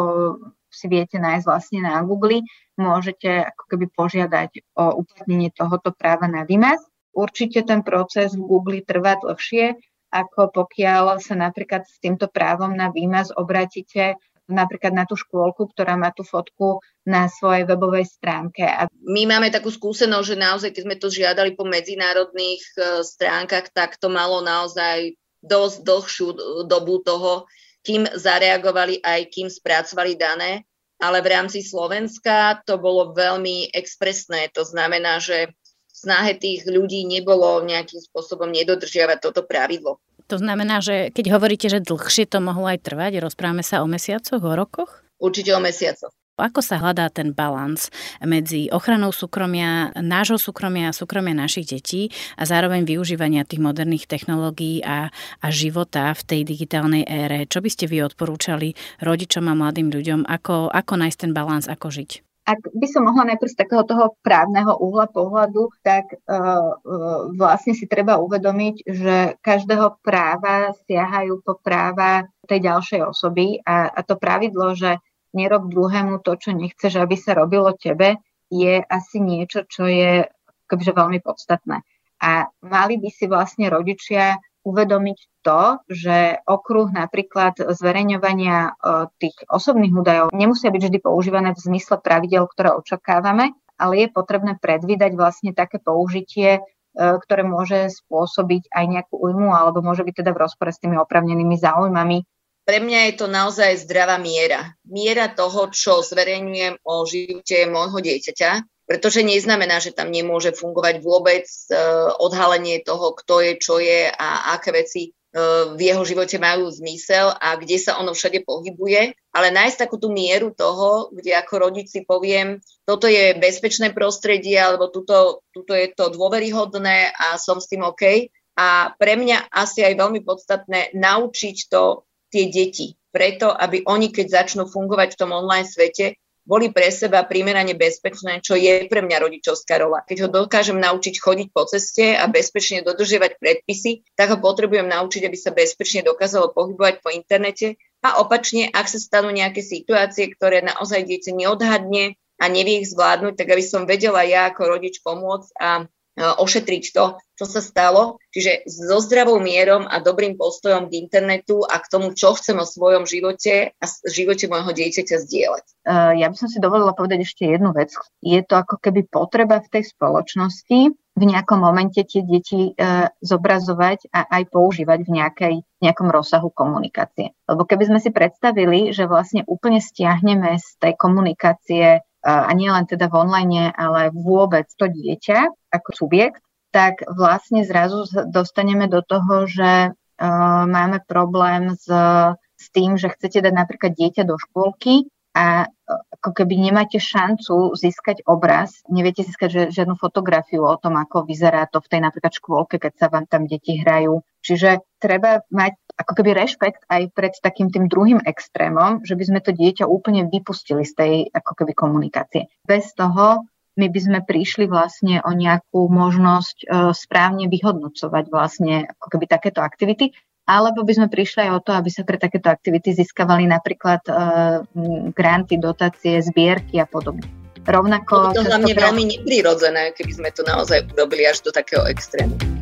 si viete nájsť vlastne na Google, môžete ako keby požiadať o uplatnenie tohoto práva na výmaz. Určite ten proces v Google trvá dlhšie, ako pokiaľ sa napríklad s týmto právom na výmaz obratíte napríklad na tú škôlku, ktorá má tú fotku na svojej webovej stránke. My máme takú skúsenosť, že naozaj, keď sme to žiadali po medzinárodných e, stránkach, tak to malo naozaj dosť dlhšiu dobu toho, kým zareagovali aj kým spracovali dané. Ale v rámci Slovenska to bolo veľmi expresné. To znamená, že snahe tých ľudí nebolo nejakým spôsobom nedodržiavať toto pravidlo. To znamená, že keď hovoríte, že dlhšie to mohlo aj trvať, rozprávame sa o mesiacoch, o rokoch? Určite o mesiacoch. Ako sa hľadá ten balans medzi ochranou súkromia, nášho súkromia a súkromia našich detí a zároveň využívania tých moderných technológií a, a života v tej digitálnej ére? Čo by ste vy odporúčali rodičom a mladým ľuďom? Ako, ako nájsť ten balans, ako žiť? Ak by som mohla najprv z takého toho právneho uhla pohľadu, tak uh, uh, vlastne si treba uvedomiť, že každého práva siahajú po práva tej ďalšej osoby a, a to pravidlo, že nerob druhému to, čo nechceš, aby sa robilo tebe, je asi niečo, čo je akože veľmi podstatné. A mali by si vlastne rodičia uvedomiť to, že okruh napríklad zverejňovania e, tých osobných údajov nemusia byť vždy používané v zmysle pravidel, ktoré očakávame, ale je potrebné predvídať vlastne také použitie, e, ktoré môže spôsobiť aj nejakú újmu alebo môže byť teda v rozpore s tými opravnenými záujmami. Pre mňa je to naozaj zdravá miera. Miera toho, čo zverejňujem o živote môjho dieťaťa, pretože neznamená, že tam nemôže fungovať vôbec uh, odhalenie toho, kto je, čo je a aké veci uh, v jeho živote majú zmysel a kde sa ono všade pohybuje, ale nájsť takú tú mieru toho, kde ako rodič si poviem, toto je bezpečné prostredie, alebo tuto, tuto je to dôveryhodné a som s tým OK. A pre mňa asi aj veľmi podstatné naučiť to tie deti, preto aby oni, keď začnú fungovať v tom online svete, boli pre seba primerane bezpečné, čo je pre mňa rodičovská rola. Keď ho dokážem naučiť chodiť po ceste a bezpečne dodržiavať predpisy, tak ho potrebujem naučiť, aby sa bezpečne dokázalo pohybovať po internete. A opačne, ak sa stanú nejaké situácie, ktoré naozaj dieťa neodhadne a nevie ich zvládnuť, tak aby som vedela ja ako rodič pomôcť a ošetriť to, čo sa stalo. Čiže so zdravou mierom a dobrým postojom k internetu a k tomu, čo chcem o svojom živote a živote môjho dieťaťa zdieľať. E, ja by som si dovolila povedať ešte jednu vec. Je to ako keby potreba v tej spoločnosti v nejakom momente tie deti e, zobrazovať a aj používať v nejakej, nejakom rozsahu komunikácie. Lebo keby sme si predstavili, že vlastne úplne stiahneme z tej komunikácie a nie len teda v online, ale vôbec to dieťa ako subjekt, tak vlastne zrazu dostaneme do toho, že uh, máme problém s, s tým, že chcete dať napríklad dieťa do škôlky a ako keby nemáte šancu získať obraz, neviete získať žiadnu fotografiu o tom, ako vyzerá to v tej napríklad škôlke, keď sa vám tam deti hrajú. Čiže treba mať ako keby rešpekt aj pred takým tým druhým extrémom, že by sme to dieťa úplne vypustili z tej ako keby komunikácie. Bez toho my by sme prišli vlastne o nejakú možnosť uh, správne vyhodnocovať vlastne ako keby takéto aktivity alebo by sme prišli aj o to, aby sa pre takéto aktivity získavali napríklad uh, granty, dotácie, zbierky a podobne. Rovnako... To hlavne veľmi neprirodzené, keby sme to naozaj urobili až do takého extrému.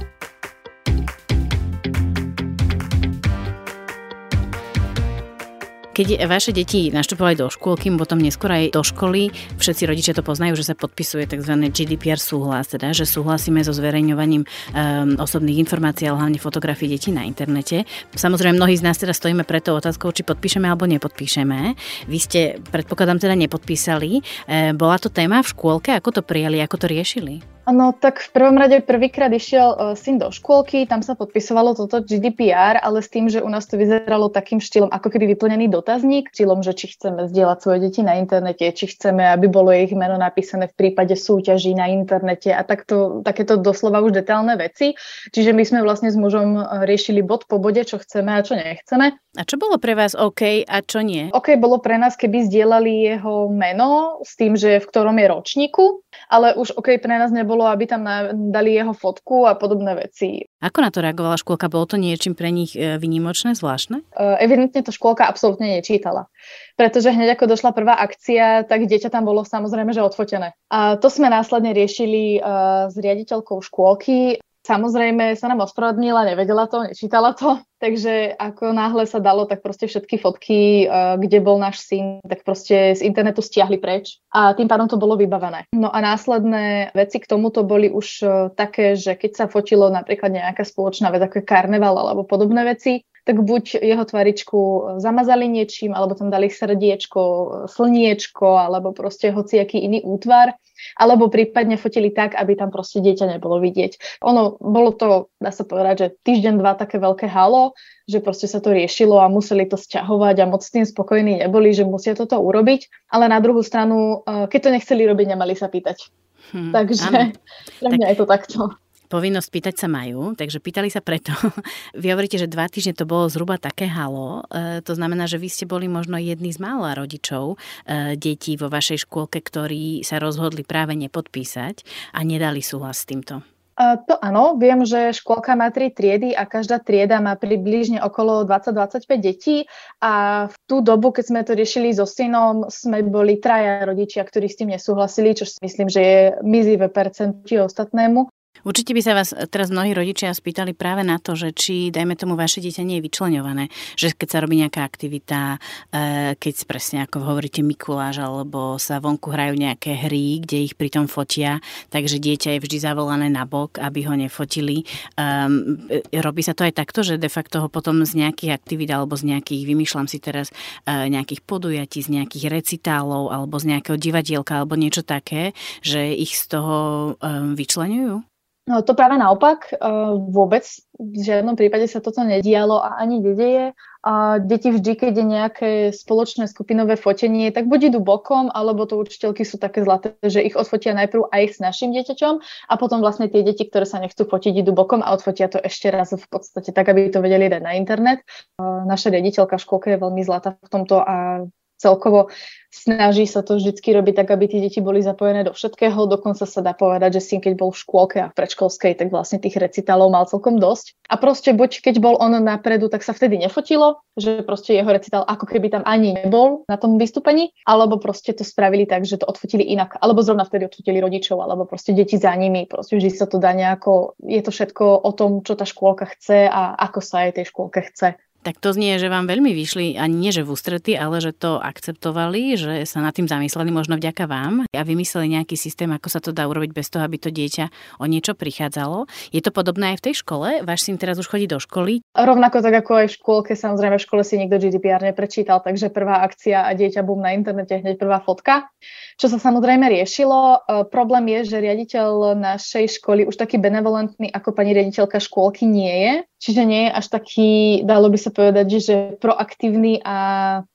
Keď vaše deti naštupovali do škôlky, potom neskôr aj do školy, všetci rodičia to poznajú, že sa podpisuje tzv. GDPR súhlas, teda, že súhlasíme so zverejňovaním um, osobných informácií, ale hlavne fotografií detí na internete. Samozrejme, mnohí z nás teda stojíme pred tou otázkou, či podpíšeme alebo nepodpíšeme. Vy ste, predpokladám, teda nepodpísali. E, bola to téma v škôlke, ako to prijali, ako to riešili? No tak v prvom rade prvýkrát išiel uh, syn do škôlky, tam sa podpisovalo toto GDPR, ale s tým, že u nás to vyzeralo takým štýlom, ako keby vyplnený dotazník, štýlom, že či chceme zdieľať svoje deti na internete, či chceme, aby bolo ich meno napísané v prípade súťaží na internete a takto, takéto doslova už detailné veci. Čiže my sme vlastne s mužom e, riešili bod po bode, čo chceme a čo nechceme. A čo bolo pre vás OK a čo nie? OK bolo pre nás, keby zdieľali jeho meno s tým, že v ktorom je ročníku, ale už OK pre nás nebolo, aby tam dali jeho fotku a podobné veci. Ako na to reagovala škôlka? Bolo to niečím pre nich e, vynimočné, zvláštne? E, evidentne to škôlka absolútne nečítala. Pretože hneď ako došla prvá akcia, tak dieťa tam bolo samozrejme, že odfotené. A to sme následne riešili uh, s riaditeľkou škôlky Samozrejme sa nám ospravedlnila, nevedela to, nečítala to, takže ako náhle sa dalo, tak proste všetky fotky, uh, kde bol náš syn, tak proste z internetu stiahli preč a tým pádom to bolo vybavené. No a následné veci k tomuto boli už uh, také, že keď sa fotilo napríklad nejaká spoločná vec, ako je karneval alebo podobné veci, tak buď jeho tvaričku zamazali niečím, alebo tam dali srdiečko, slniečko, alebo proste hociaký iný útvar, alebo prípadne fotili tak, aby tam proste dieťa nebolo vidieť. Ono, bolo to, dá sa povedať, že týždeň, dva také veľké halo, že proste sa to riešilo a museli to sťahovať a moc s tým spokojní neboli, že musia toto urobiť, ale na druhú stranu, eh, keď to nechceli robiť, nemali sa pýtať. Hmm, Takže pre mňa tak, je to takto. Povinnosť pýtať sa majú, takže pýtali sa preto. Vy hovoríte, že dva týždne to bolo zhruba také halo. E, to znamená, že vy ste boli možno jedni z mála rodičov e, detí vo vašej škôlke, ktorí sa rozhodli práve nepodpísať a nedali súhlas s týmto. Uh, to áno, viem, že škôlka má tri triedy a každá trieda má približne okolo 20-25 detí a v tú dobu, keď sme to riešili so synom, sme boli traja rodičia, ktorí s tým nesúhlasili, čo si myslím, že je mizivé percenti ostatnému. Určite by sa vás teraz mnohí rodičia spýtali práve na to, že či, dajme tomu, vaše dieťa nie je vyčlenované, že keď sa robí nejaká aktivita, e, keď presne ako hovoríte Mikuláš, alebo sa vonku hrajú nejaké hry, kde ich pritom fotia, takže dieťa je vždy zavolané na bok, aby ho nefotili. Um, robí sa to aj takto, že de facto ho potom z nejakých aktivít alebo z nejakých, vymýšľam si teraz, uh, nejakých podujatí, z nejakých recitálov alebo z nejakého divadielka alebo niečo také, že ich z toho um, vyčlenujú? No to práve naopak, uh, vôbec v žiadnom prípade sa toto nedialo a ani nedeje. A deti vždy, keď je nejaké spoločné skupinové fotenie, tak buď idú bokom, alebo to učiteľky sú také zlaté, že ich odfotia najprv aj s našim dieťaťom a potom vlastne tie deti, ktoré sa nechcú fotiť, idú bokom a odfotia to ešte raz v podstate tak, aby to vedeli dať na internet. Uh, naša riaditeľka v škôlke je veľmi zlatá v tomto a celkovo snaží sa to vždycky robiť tak, aby tie deti boli zapojené do všetkého. Dokonca sa dá povedať, že syn, keď bol v škôlke a v predškolskej, tak vlastne tých recitálov mal celkom dosť. A proste buď keď bol on napredu, tak sa vtedy nefotilo, že proste jeho recitál ako keby tam ani nebol na tom vystúpení, alebo proste to spravili tak, že to odfotili inak, alebo zrovna vtedy odfotili rodičov, alebo proste deti za nimi. Proste vždy sa to dá nejako, je to všetko o tom, čo tá škôlka chce a ako sa aj tej škôlke chce. Tak to znie, že vám veľmi vyšli, ani nie že v ústrety, ale že to akceptovali, že sa nad tým zamysleli možno vďaka vám a vymysleli nejaký systém, ako sa to dá urobiť bez toho, aby to dieťa o niečo prichádzalo. Je to podobné aj v tej škole? Váš syn teraz už chodí do školy? Rovnako tak ako aj v škôlke, samozrejme v škole si nikto GDPR neprečítal, takže prvá akcia a dieťa bum na internete, hneď prvá fotka. Čo sa samozrejme riešilo, e, problém je, že riaditeľ našej školy už taký benevolentný ako pani riaditeľka škôlky nie je, čiže nie je až taký, dalo by sa povedať, že proaktívny a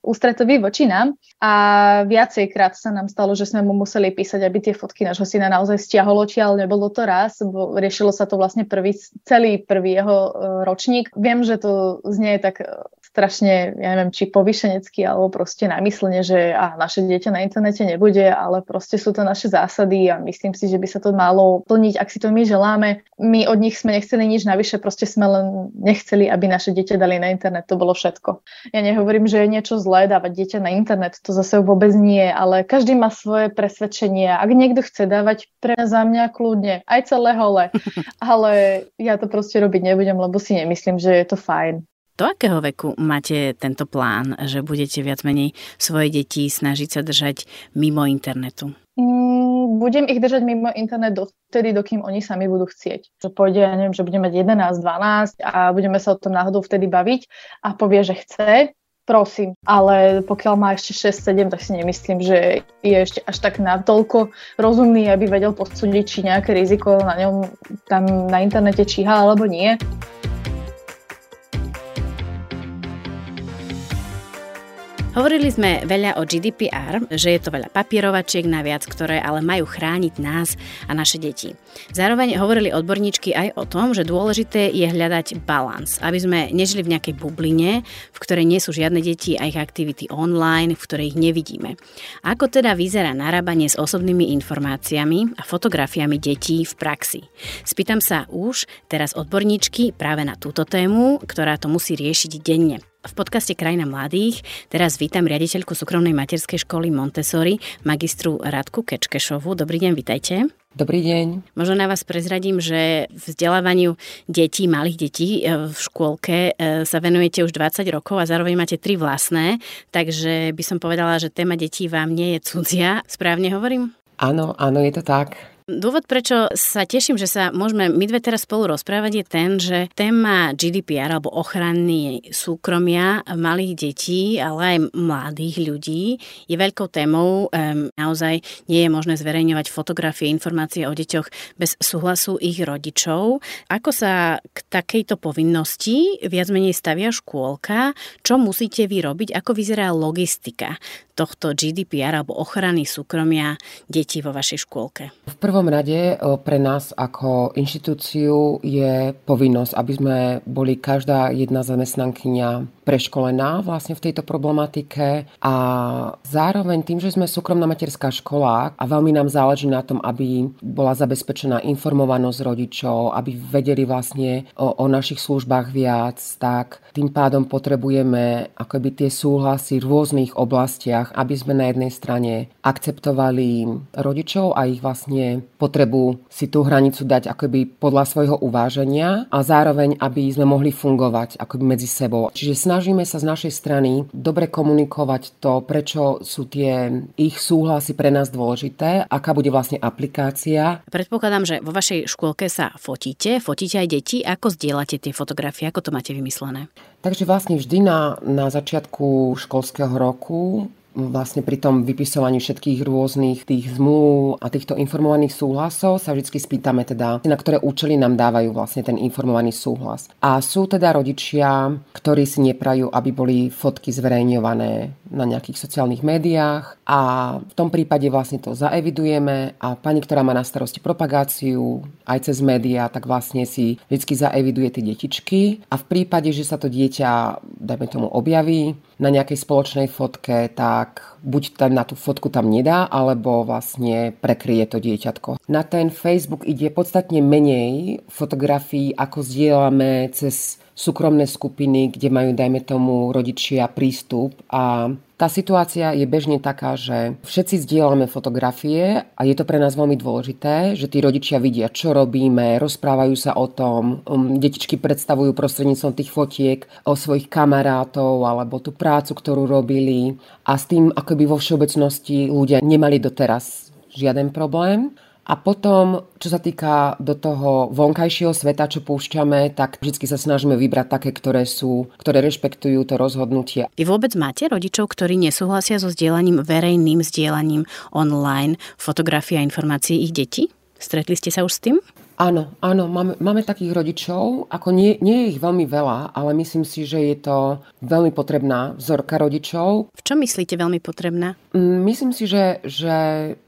ústretový voči nám. A viacejkrát sa nám stalo, že sme mu museli písať, aby tie fotky nášho syna naozaj stiahol ale nebolo to raz, bo riešilo sa to vlastne prvý, celý prvý jeho e, ročník. Viem, že to znie tak e, strašne, ja neviem, či povyšenecky, alebo proste namyslne, že a naše dieťa na internete nebude, ale proste sú to naše zásady a myslím si, že by sa to malo plniť, ak si to my želáme. My od nich sme nechceli nič navyše, proste sme len nechceli, aby naše dieťa dali na internet, to bolo všetko. Ja nehovorím, že je niečo zlé dávať dieťa na internet, to zase vôbec nie, ale každý má svoje presvedčenie. Ak niekto chce dávať pre mňa za mňa kľudne, aj celé hole, ale ja to proste robiť nebudem, lebo si nemyslím, že je to fajn. Do akého veku máte tento plán, že budete viac menej svoje deti snažiť sa držať mimo internetu? Mm, budem ich držať mimo internet dovtedy, dokým oni sami budú chcieť. Že pôjde, ja neviem, že budeme mať 11, 12 a budeme sa o tom náhodou vtedy baviť a povie, že chce, prosím. Ale pokiaľ má ešte 6-7, tak si nemyslím, že je ešte až tak natoľko rozumný, aby vedel posúdiť, či nejaké riziko na ňom tam na internete číha alebo nie. Hovorili sme veľa o GDPR, že je to veľa papierovačiek naviac, ktoré ale majú chrániť nás a naše deti. Zároveň hovorili odborníčky aj o tom, že dôležité je hľadať balans, aby sme nežili v nejakej bubline, v ktorej nie sú žiadne deti a ich aktivity online, v ktorej ich nevidíme. Ako teda vyzerá narábanie s osobnými informáciami a fotografiami detí v praxi? Spýtam sa už teraz odborníčky práve na túto tému, ktorá to musí riešiť denne. V podcaste Krajina mladých teraz vítam riaditeľku súkromnej materskej školy Montessori, magistru Radku Kečkešovu. Dobrý deň, vitajte. Dobrý deň. Možno na vás prezradím, že vzdelávaniu detí, malých detí e, v škôlke e, sa venujete už 20 rokov a zároveň máte tri vlastné, takže by som povedala, že téma detí vám nie je cudzia. Správne hovorím? Áno, áno, je to tak. Dôvod, prečo sa teším, že sa môžeme my dve teraz spolu rozprávať, je ten, že téma GDPR alebo ochrany súkromia malých detí, ale aj mladých ľudí je veľkou témou. Naozaj nie je možné zverejňovať fotografie, informácie o deťoch bez súhlasu ich rodičov. Ako sa k takejto povinnosti viac menej stavia škôlka? Čo musíte vy robiť? Ako vyzerá logistika tohto GDPR alebo ochrany súkromia detí vo vašej škôlke? V prvom rade pre nás ako inštitúciu je povinnosť, aby sme boli každá jedna zamestnankyňa preškolená vlastne v tejto problematike a zároveň tým, že sme súkromná materská škola a veľmi nám záleží na tom, aby bola zabezpečená informovanosť rodičov, aby vedeli vlastne o, o našich službách viac, tak tým pádom potrebujeme akoby tie súhlasy v rôznych oblastiach, aby sme na jednej strane akceptovali rodičov a ich vlastne potrebu si tú hranicu dať akoby podľa svojho uváženia a zároveň, aby sme mohli fungovať akoby medzi sebou. Čiže snažíme sa z našej strany dobre komunikovať to, prečo sú tie ich súhlasy pre nás dôležité, aká bude vlastne aplikácia. Predpokladám, že vo vašej škôlke sa fotíte, fotíte aj deti. Ako zdieľate tie fotografie? Ako to máte vymyslené? Takže vlastne vždy na, na začiatku školského roku vlastne pri tom vypisovaní všetkých rôznych tých zmluv a týchto informovaných súhlasov sa vždy spýtame teda, na ktoré účely nám dávajú vlastne ten informovaný súhlas. A sú teda rodičia, ktorí si neprajú, aby boli fotky zverejňované na nejakých sociálnych médiách a v tom prípade vlastne to zaevidujeme a pani, ktorá má na starosti propagáciu aj cez médiá, tak vlastne si vždy zaeviduje tie detičky a v prípade, že sa to dieťa, dajme tomu, objaví na nejakej spoločnej fotke, tak buď tam na tú fotku tam nedá, alebo vlastne prekryje to dieťatko. Na ten Facebook ide podstatne menej fotografií, ako zdieľame cez súkromné skupiny, kde majú, dajme tomu, rodičia prístup a tá situácia je bežne taká, že všetci zdieľame fotografie a je to pre nás veľmi dôležité, že tí rodičia vidia, čo robíme, rozprávajú sa o tom, um, detičky predstavujú prostredníctvom tých fotiek o svojich kamarátov alebo tú prácu, ktorú robili a s tým akoby vo všeobecnosti ľudia nemali doteraz žiaden problém. A potom, čo sa týka do toho vonkajšieho sveta, čo púšťame, tak vždy sa snažíme vybrať také, ktoré sú, ktoré rešpektujú to rozhodnutie. Vy vôbec máte rodičov, ktorí nesúhlasia so zdieľaním, verejným zdieľaním online fotografie a informácií ich detí? Stretli ste sa už s tým? Áno, áno, máme, máme takých rodičov, ako nie, nie je ich veľmi veľa, ale myslím si, že je to veľmi potrebná vzorka rodičov. V čom myslíte veľmi potrebná? Mm, myslím si, že, že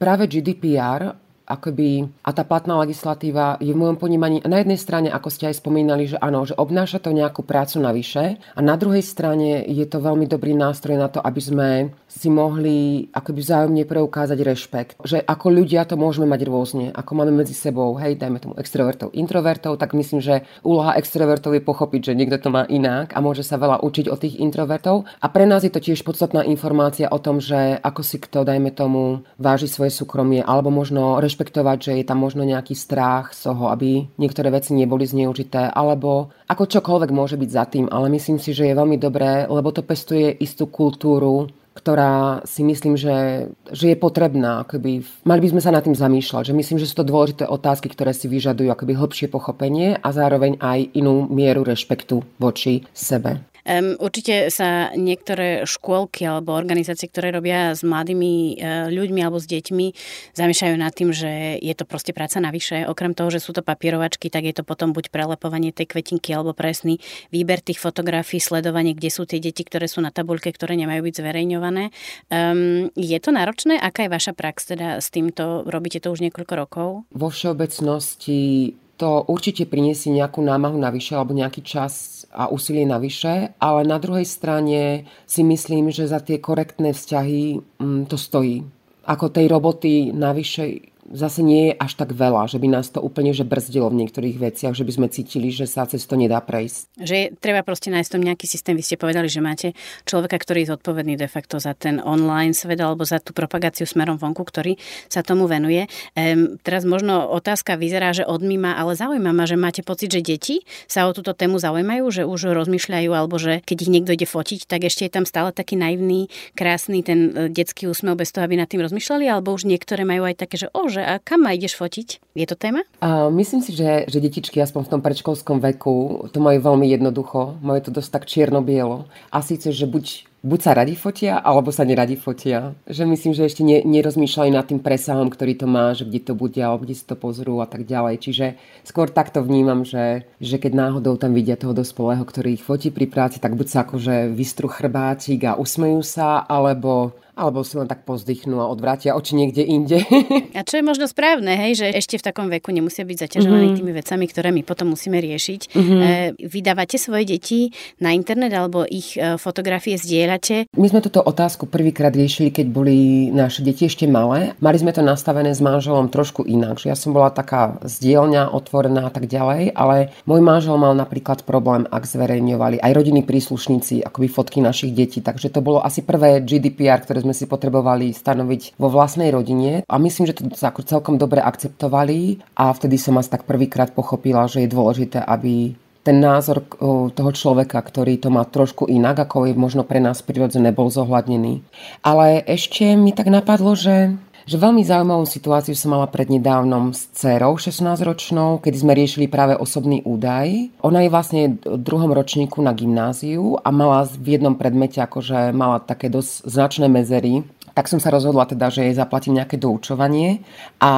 práve GDPR akoby, a tá platná legislatíva je v môjom ponímaní na jednej strane, ako ste aj spomínali, že áno, že obnáša to nejakú prácu navyše a na druhej strane je to veľmi dobrý nástroj na to, aby sme si mohli akoby vzájomne preukázať rešpekt. Že ako ľudia to môžeme mať rôzne, ako máme medzi sebou, hej, dajme tomu extrovertov, introvertov, tak myslím, že úloha extrovertov je pochopiť, že niekto to má inak a môže sa veľa učiť od tých introvertov. A pre nás je to tiež podstatná informácia o tom, že ako si kto, dajme tomu, váži svoje súkromie, alebo možno rešpektovať, že je tam možno nejaký strach z toho, aby niektoré veci neboli zneužité, alebo ako čokoľvek môže byť za tým, ale myslím si, že je veľmi dobré, lebo to pestuje istú kultúru ktorá si myslím, že, že je potrebná. Akoby, mali by sme sa nad tým zamýšľať, že myslím, že sú to dôležité otázky, ktoré si vyžadujú akoby hlbšie pochopenie a zároveň aj inú mieru rešpektu voči sebe. Um, určite sa niektoré škôlky alebo organizácie, ktoré robia s mladými uh, ľuďmi alebo s deťmi, zamýšľajú nad tým, že je to proste práca navyše. Okrem toho, že sú to papierovačky, tak je to potom buď prelepovanie tej kvetinky alebo presný výber tých fotografií, sledovanie, kde sú tie deti, ktoré sú na tabuľke, ktoré nemajú byť zverejňované. Um, je to náročné? Aká je vaša prax teda s týmto? Robíte to už niekoľko rokov? Vo všeobecnosti to určite priniesie nejakú námahu navyše alebo nejaký čas a úsilie navyše, ale na druhej strane si myslím, že za tie korektné vzťahy mm, to stojí. Ako tej roboty navyše zase nie je až tak veľa, že by nás to úplne že brzdilo v niektorých veciach, že by sme cítili, že sa cez to nedá prejsť. Že je, treba proste nájsť tom nejaký systém. Vy ste povedali, že máte človeka, ktorý je zodpovedný de facto za ten online svet alebo za tú propagáciu smerom vonku, ktorý sa tomu venuje. Ehm, teraz možno otázka vyzerá, že odmýma, ale zaujíma ma, že máte pocit, že deti sa o túto tému zaujímajú, že už rozmýšľajú, alebo že keď ich niekto ide fotiť, tak ešte je tam stále taký naivný, krásny ten e, detský úsmev bez toho, aby nad tým rozmýšľali, alebo už niektoré majú aj také, že o, že kam ma ideš fotiť? Je to téma? A myslím si, že, že detičky aspoň v tom predškolskom veku to majú veľmi jednoducho, majú to dosť tak čierno-bielo. A síce, že buď buď sa radi fotia, alebo sa neradi fotia. Že myslím, že ešte ne, nerozmýšľali nad tým presahom, ktorý to má, že kde to bude, alebo kde si to pozrú a tak ďalej. Čiže skôr takto vnímam, že, že keď náhodou tam vidia toho dospelého, ktorý ich fotí pri práci, tak buď sa akože vystru chrbátik a usmejú sa, alebo alebo si len tak pozdychnú a odvrátia oči niekde inde. A čo je možno správne, hej, že ešte v takom veku nemusia byť zaťažovaní mm-hmm. tými vecami, ktoré my potom musíme riešiť. Mm-hmm. E, vydávate svoje deti na internet alebo ich e, fotografie zdieľate? My sme túto otázku prvýkrát riešili, keď boli naše deti ešte malé. Mali sme to nastavené s manželom trošku inak, že ja som bola taká zdieľňa, otvorená a tak ďalej, ale môj manžel mal napríklad problém, ak zverejňovali aj rodinní príslušníci akoby fotky našich detí, takže to bolo asi prvé GDPR, ktoré sme si potrebovali stanoviť vo vlastnej rodine a myslím, že to celkom dobre akceptovali a vtedy som asi tak prvýkrát pochopila, že je dôležité, aby ten názor toho človeka, ktorý to má trošku inak, ako je možno pre nás prirodzené, bol zohľadnený. Ale ešte mi tak napadlo, že že veľmi zaujímavú situáciu som mala prednedávnom s dcerou 16-ročnou, kedy sme riešili práve osobný údaj. Ona je vlastne v druhom ročníku na gymnáziu a mala v jednom predmete akože mala také dosť značné mezery tak som sa rozhodla teda, že jej zaplatím nejaké doučovanie a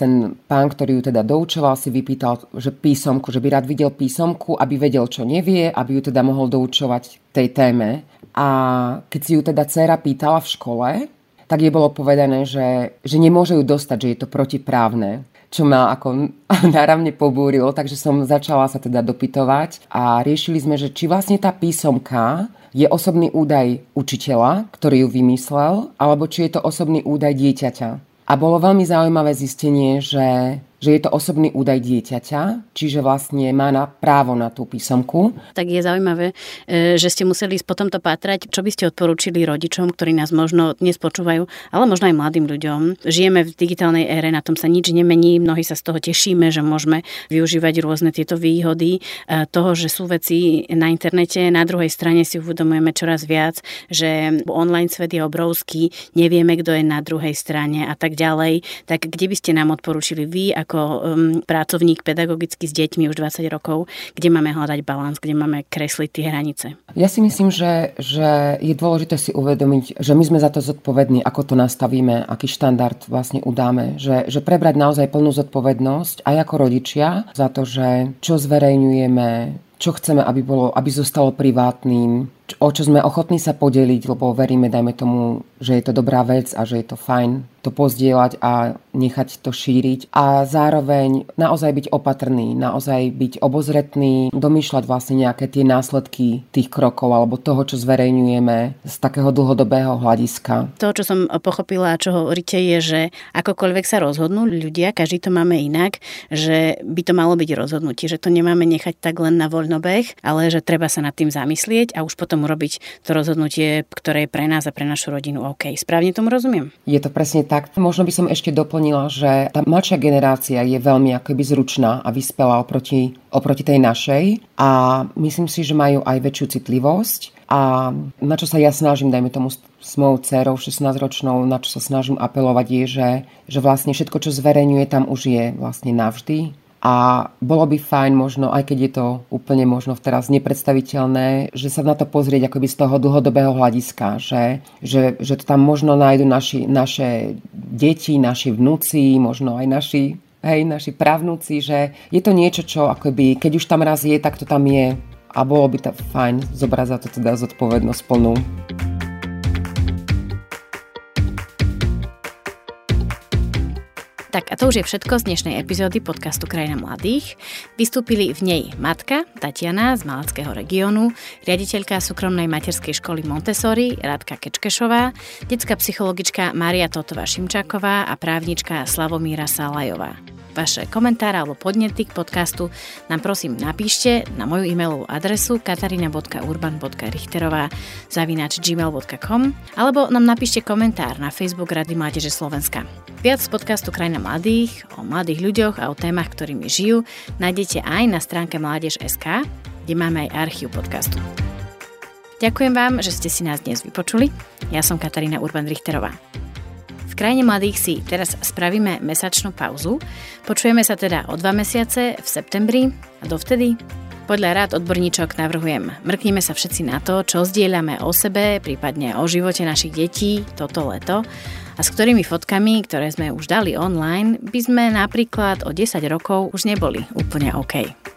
ten pán, ktorý ju teda doučoval, si vypýtal, že písomku, že by rád videl písomku, aby vedel, čo nevie, aby ju teda mohol doučovať tej téme. A keď si ju teda dcera pýtala v škole, tak jej bolo povedané, že, že nemôže ju dostať, že je to protiprávne čo ma ako náravne pobúrilo, takže som začala sa teda dopytovať a riešili sme, že či vlastne tá písomka je osobný údaj učiteľa, ktorý ju vymyslel, alebo či je to osobný údaj dieťaťa. A bolo veľmi zaujímavé zistenie, že že je to osobný údaj dieťaťa, čiže vlastne má na právo na tú písomku. Tak je zaujímavé, e, že ste museli potom to pátrať. Čo by ste odporúčili rodičom, ktorí nás možno dnes počúvajú, ale možno aj mladým ľuďom. Žijeme v digitálnej ére, na tom sa nič nemení, mnohí sa z toho tešíme, že môžeme využívať rôzne tieto výhody e, toho, že sú veci na internete. Na druhej strane si uvedomujeme čoraz viac, že online svet je obrovský, nevieme, kto je na druhej strane a tak ďalej. Tak kde by ste nám odporúčili vy, ako um, pracovník pedagogicky s deťmi už 20 rokov, kde máme hľadať balans, kde máme kresliť tie hranice? Ja si myslím, že, že je dôležité si uvedomiť, že my sme za to zodpovední, ako to nastavíme, aký štandard vlastne udáme. Že, že prebrať naozaj plnú zodpovednosť aj ako rodičia za to, že čo zverejňujeme, čo chceme, aby, bolo, aby zostalo privátnym, o čo sme ochotní sa podeliť, lebo veríme, dajme tomu, že je to dobrá vec a že je to fajn to pozdieľať a nechať to šíriť a zároveň naozaj byť opatrný, naozaj byť obozretný, domýšľať vlastne nejaké tie následky tých krokov alebo toho, čo zverejňujeme z takého dlhodobého hľadiska. To, čo som pochopila a čo hovoríte, je, že akokoľvek sa rozhodnú ľudia, každý to máme inak, že by to malo byť rozhodnutie, že to nemáme nechať tak len na voľnobeh, ale že treba sa nad tým zamyslieť a už potom potom urobiť to rozhodnutie, ktoré je pre nás a pre našu rodinu OK. Správne tomu rozumiem? Je to presne tak. Možno by som ešte doplnila, že tá mladšia generácia je veľmi akoby zručná a vyspelá oproti, oproti tej našej a myslím si, že majú aj väčšiu citlivosť a na čo sa ja snažím, dajme tomu s mojou dcerou 16-ročnou, na čo sa snažím apelovať je, že, že vlastne všetko, čo zverejňuje, tam už je vlastne navždy a bolo by fajn možno, aj keď je to úplne možno teraz nepredstaviteľné, že sa na to pozrieť akoby z toho dlhodobého hľadiska, že, že, že to tam možno nájdu naši, naše deti, naši vnúci, možno aj naši hej, naši právnúci, že je to niečo, čo akoby, keď už tam raz je, tak to tam je a bolo by to fajn zobrať za to teda zodpovednosť plnú. Tak a to už je všetko z dnešnej epizódy podcastu Krajina mladých. Vystúpili v nej matka Tatiana z Malackého regiónu, riaditeľka súkromnej materskej školy Montessori Radka Kečkešová, detská psychologička Mária Totová Šimčáková a právnička Slavomíra Salajová. Vaše komentáre alebo podnety k podcastu nám prosím napíšte na moju e-mailovú adresu katarina.urban.richterová zavinač gmail.com alebo nám napíšte komentár na Facebook Rady Mládeže Slovenska. Viac z podcastu Krajina mladých, o mladých ľuďoch a o témach, ktorými žijú, nájdete aj na stránke mládež.sk, kde máme aj archív podcastu. Ďakujem vám, že ste si nás dnes vypočuli. Ja som Katarína Urban-Richterová krajine mladých si teraz spravíme mesačnú pauzu. Počujeme sa teda o dva mesiace v septembri a dovtedy podľa rád odborníčok navrhujem, mrknime sa všetci na to, čo zdieľame o sebe, prípadne o živote našich detí toto leto a s ktorými fotkami, ktoré sme už dali online, by sme napríklad o 10 rokov už neboli úplne OK.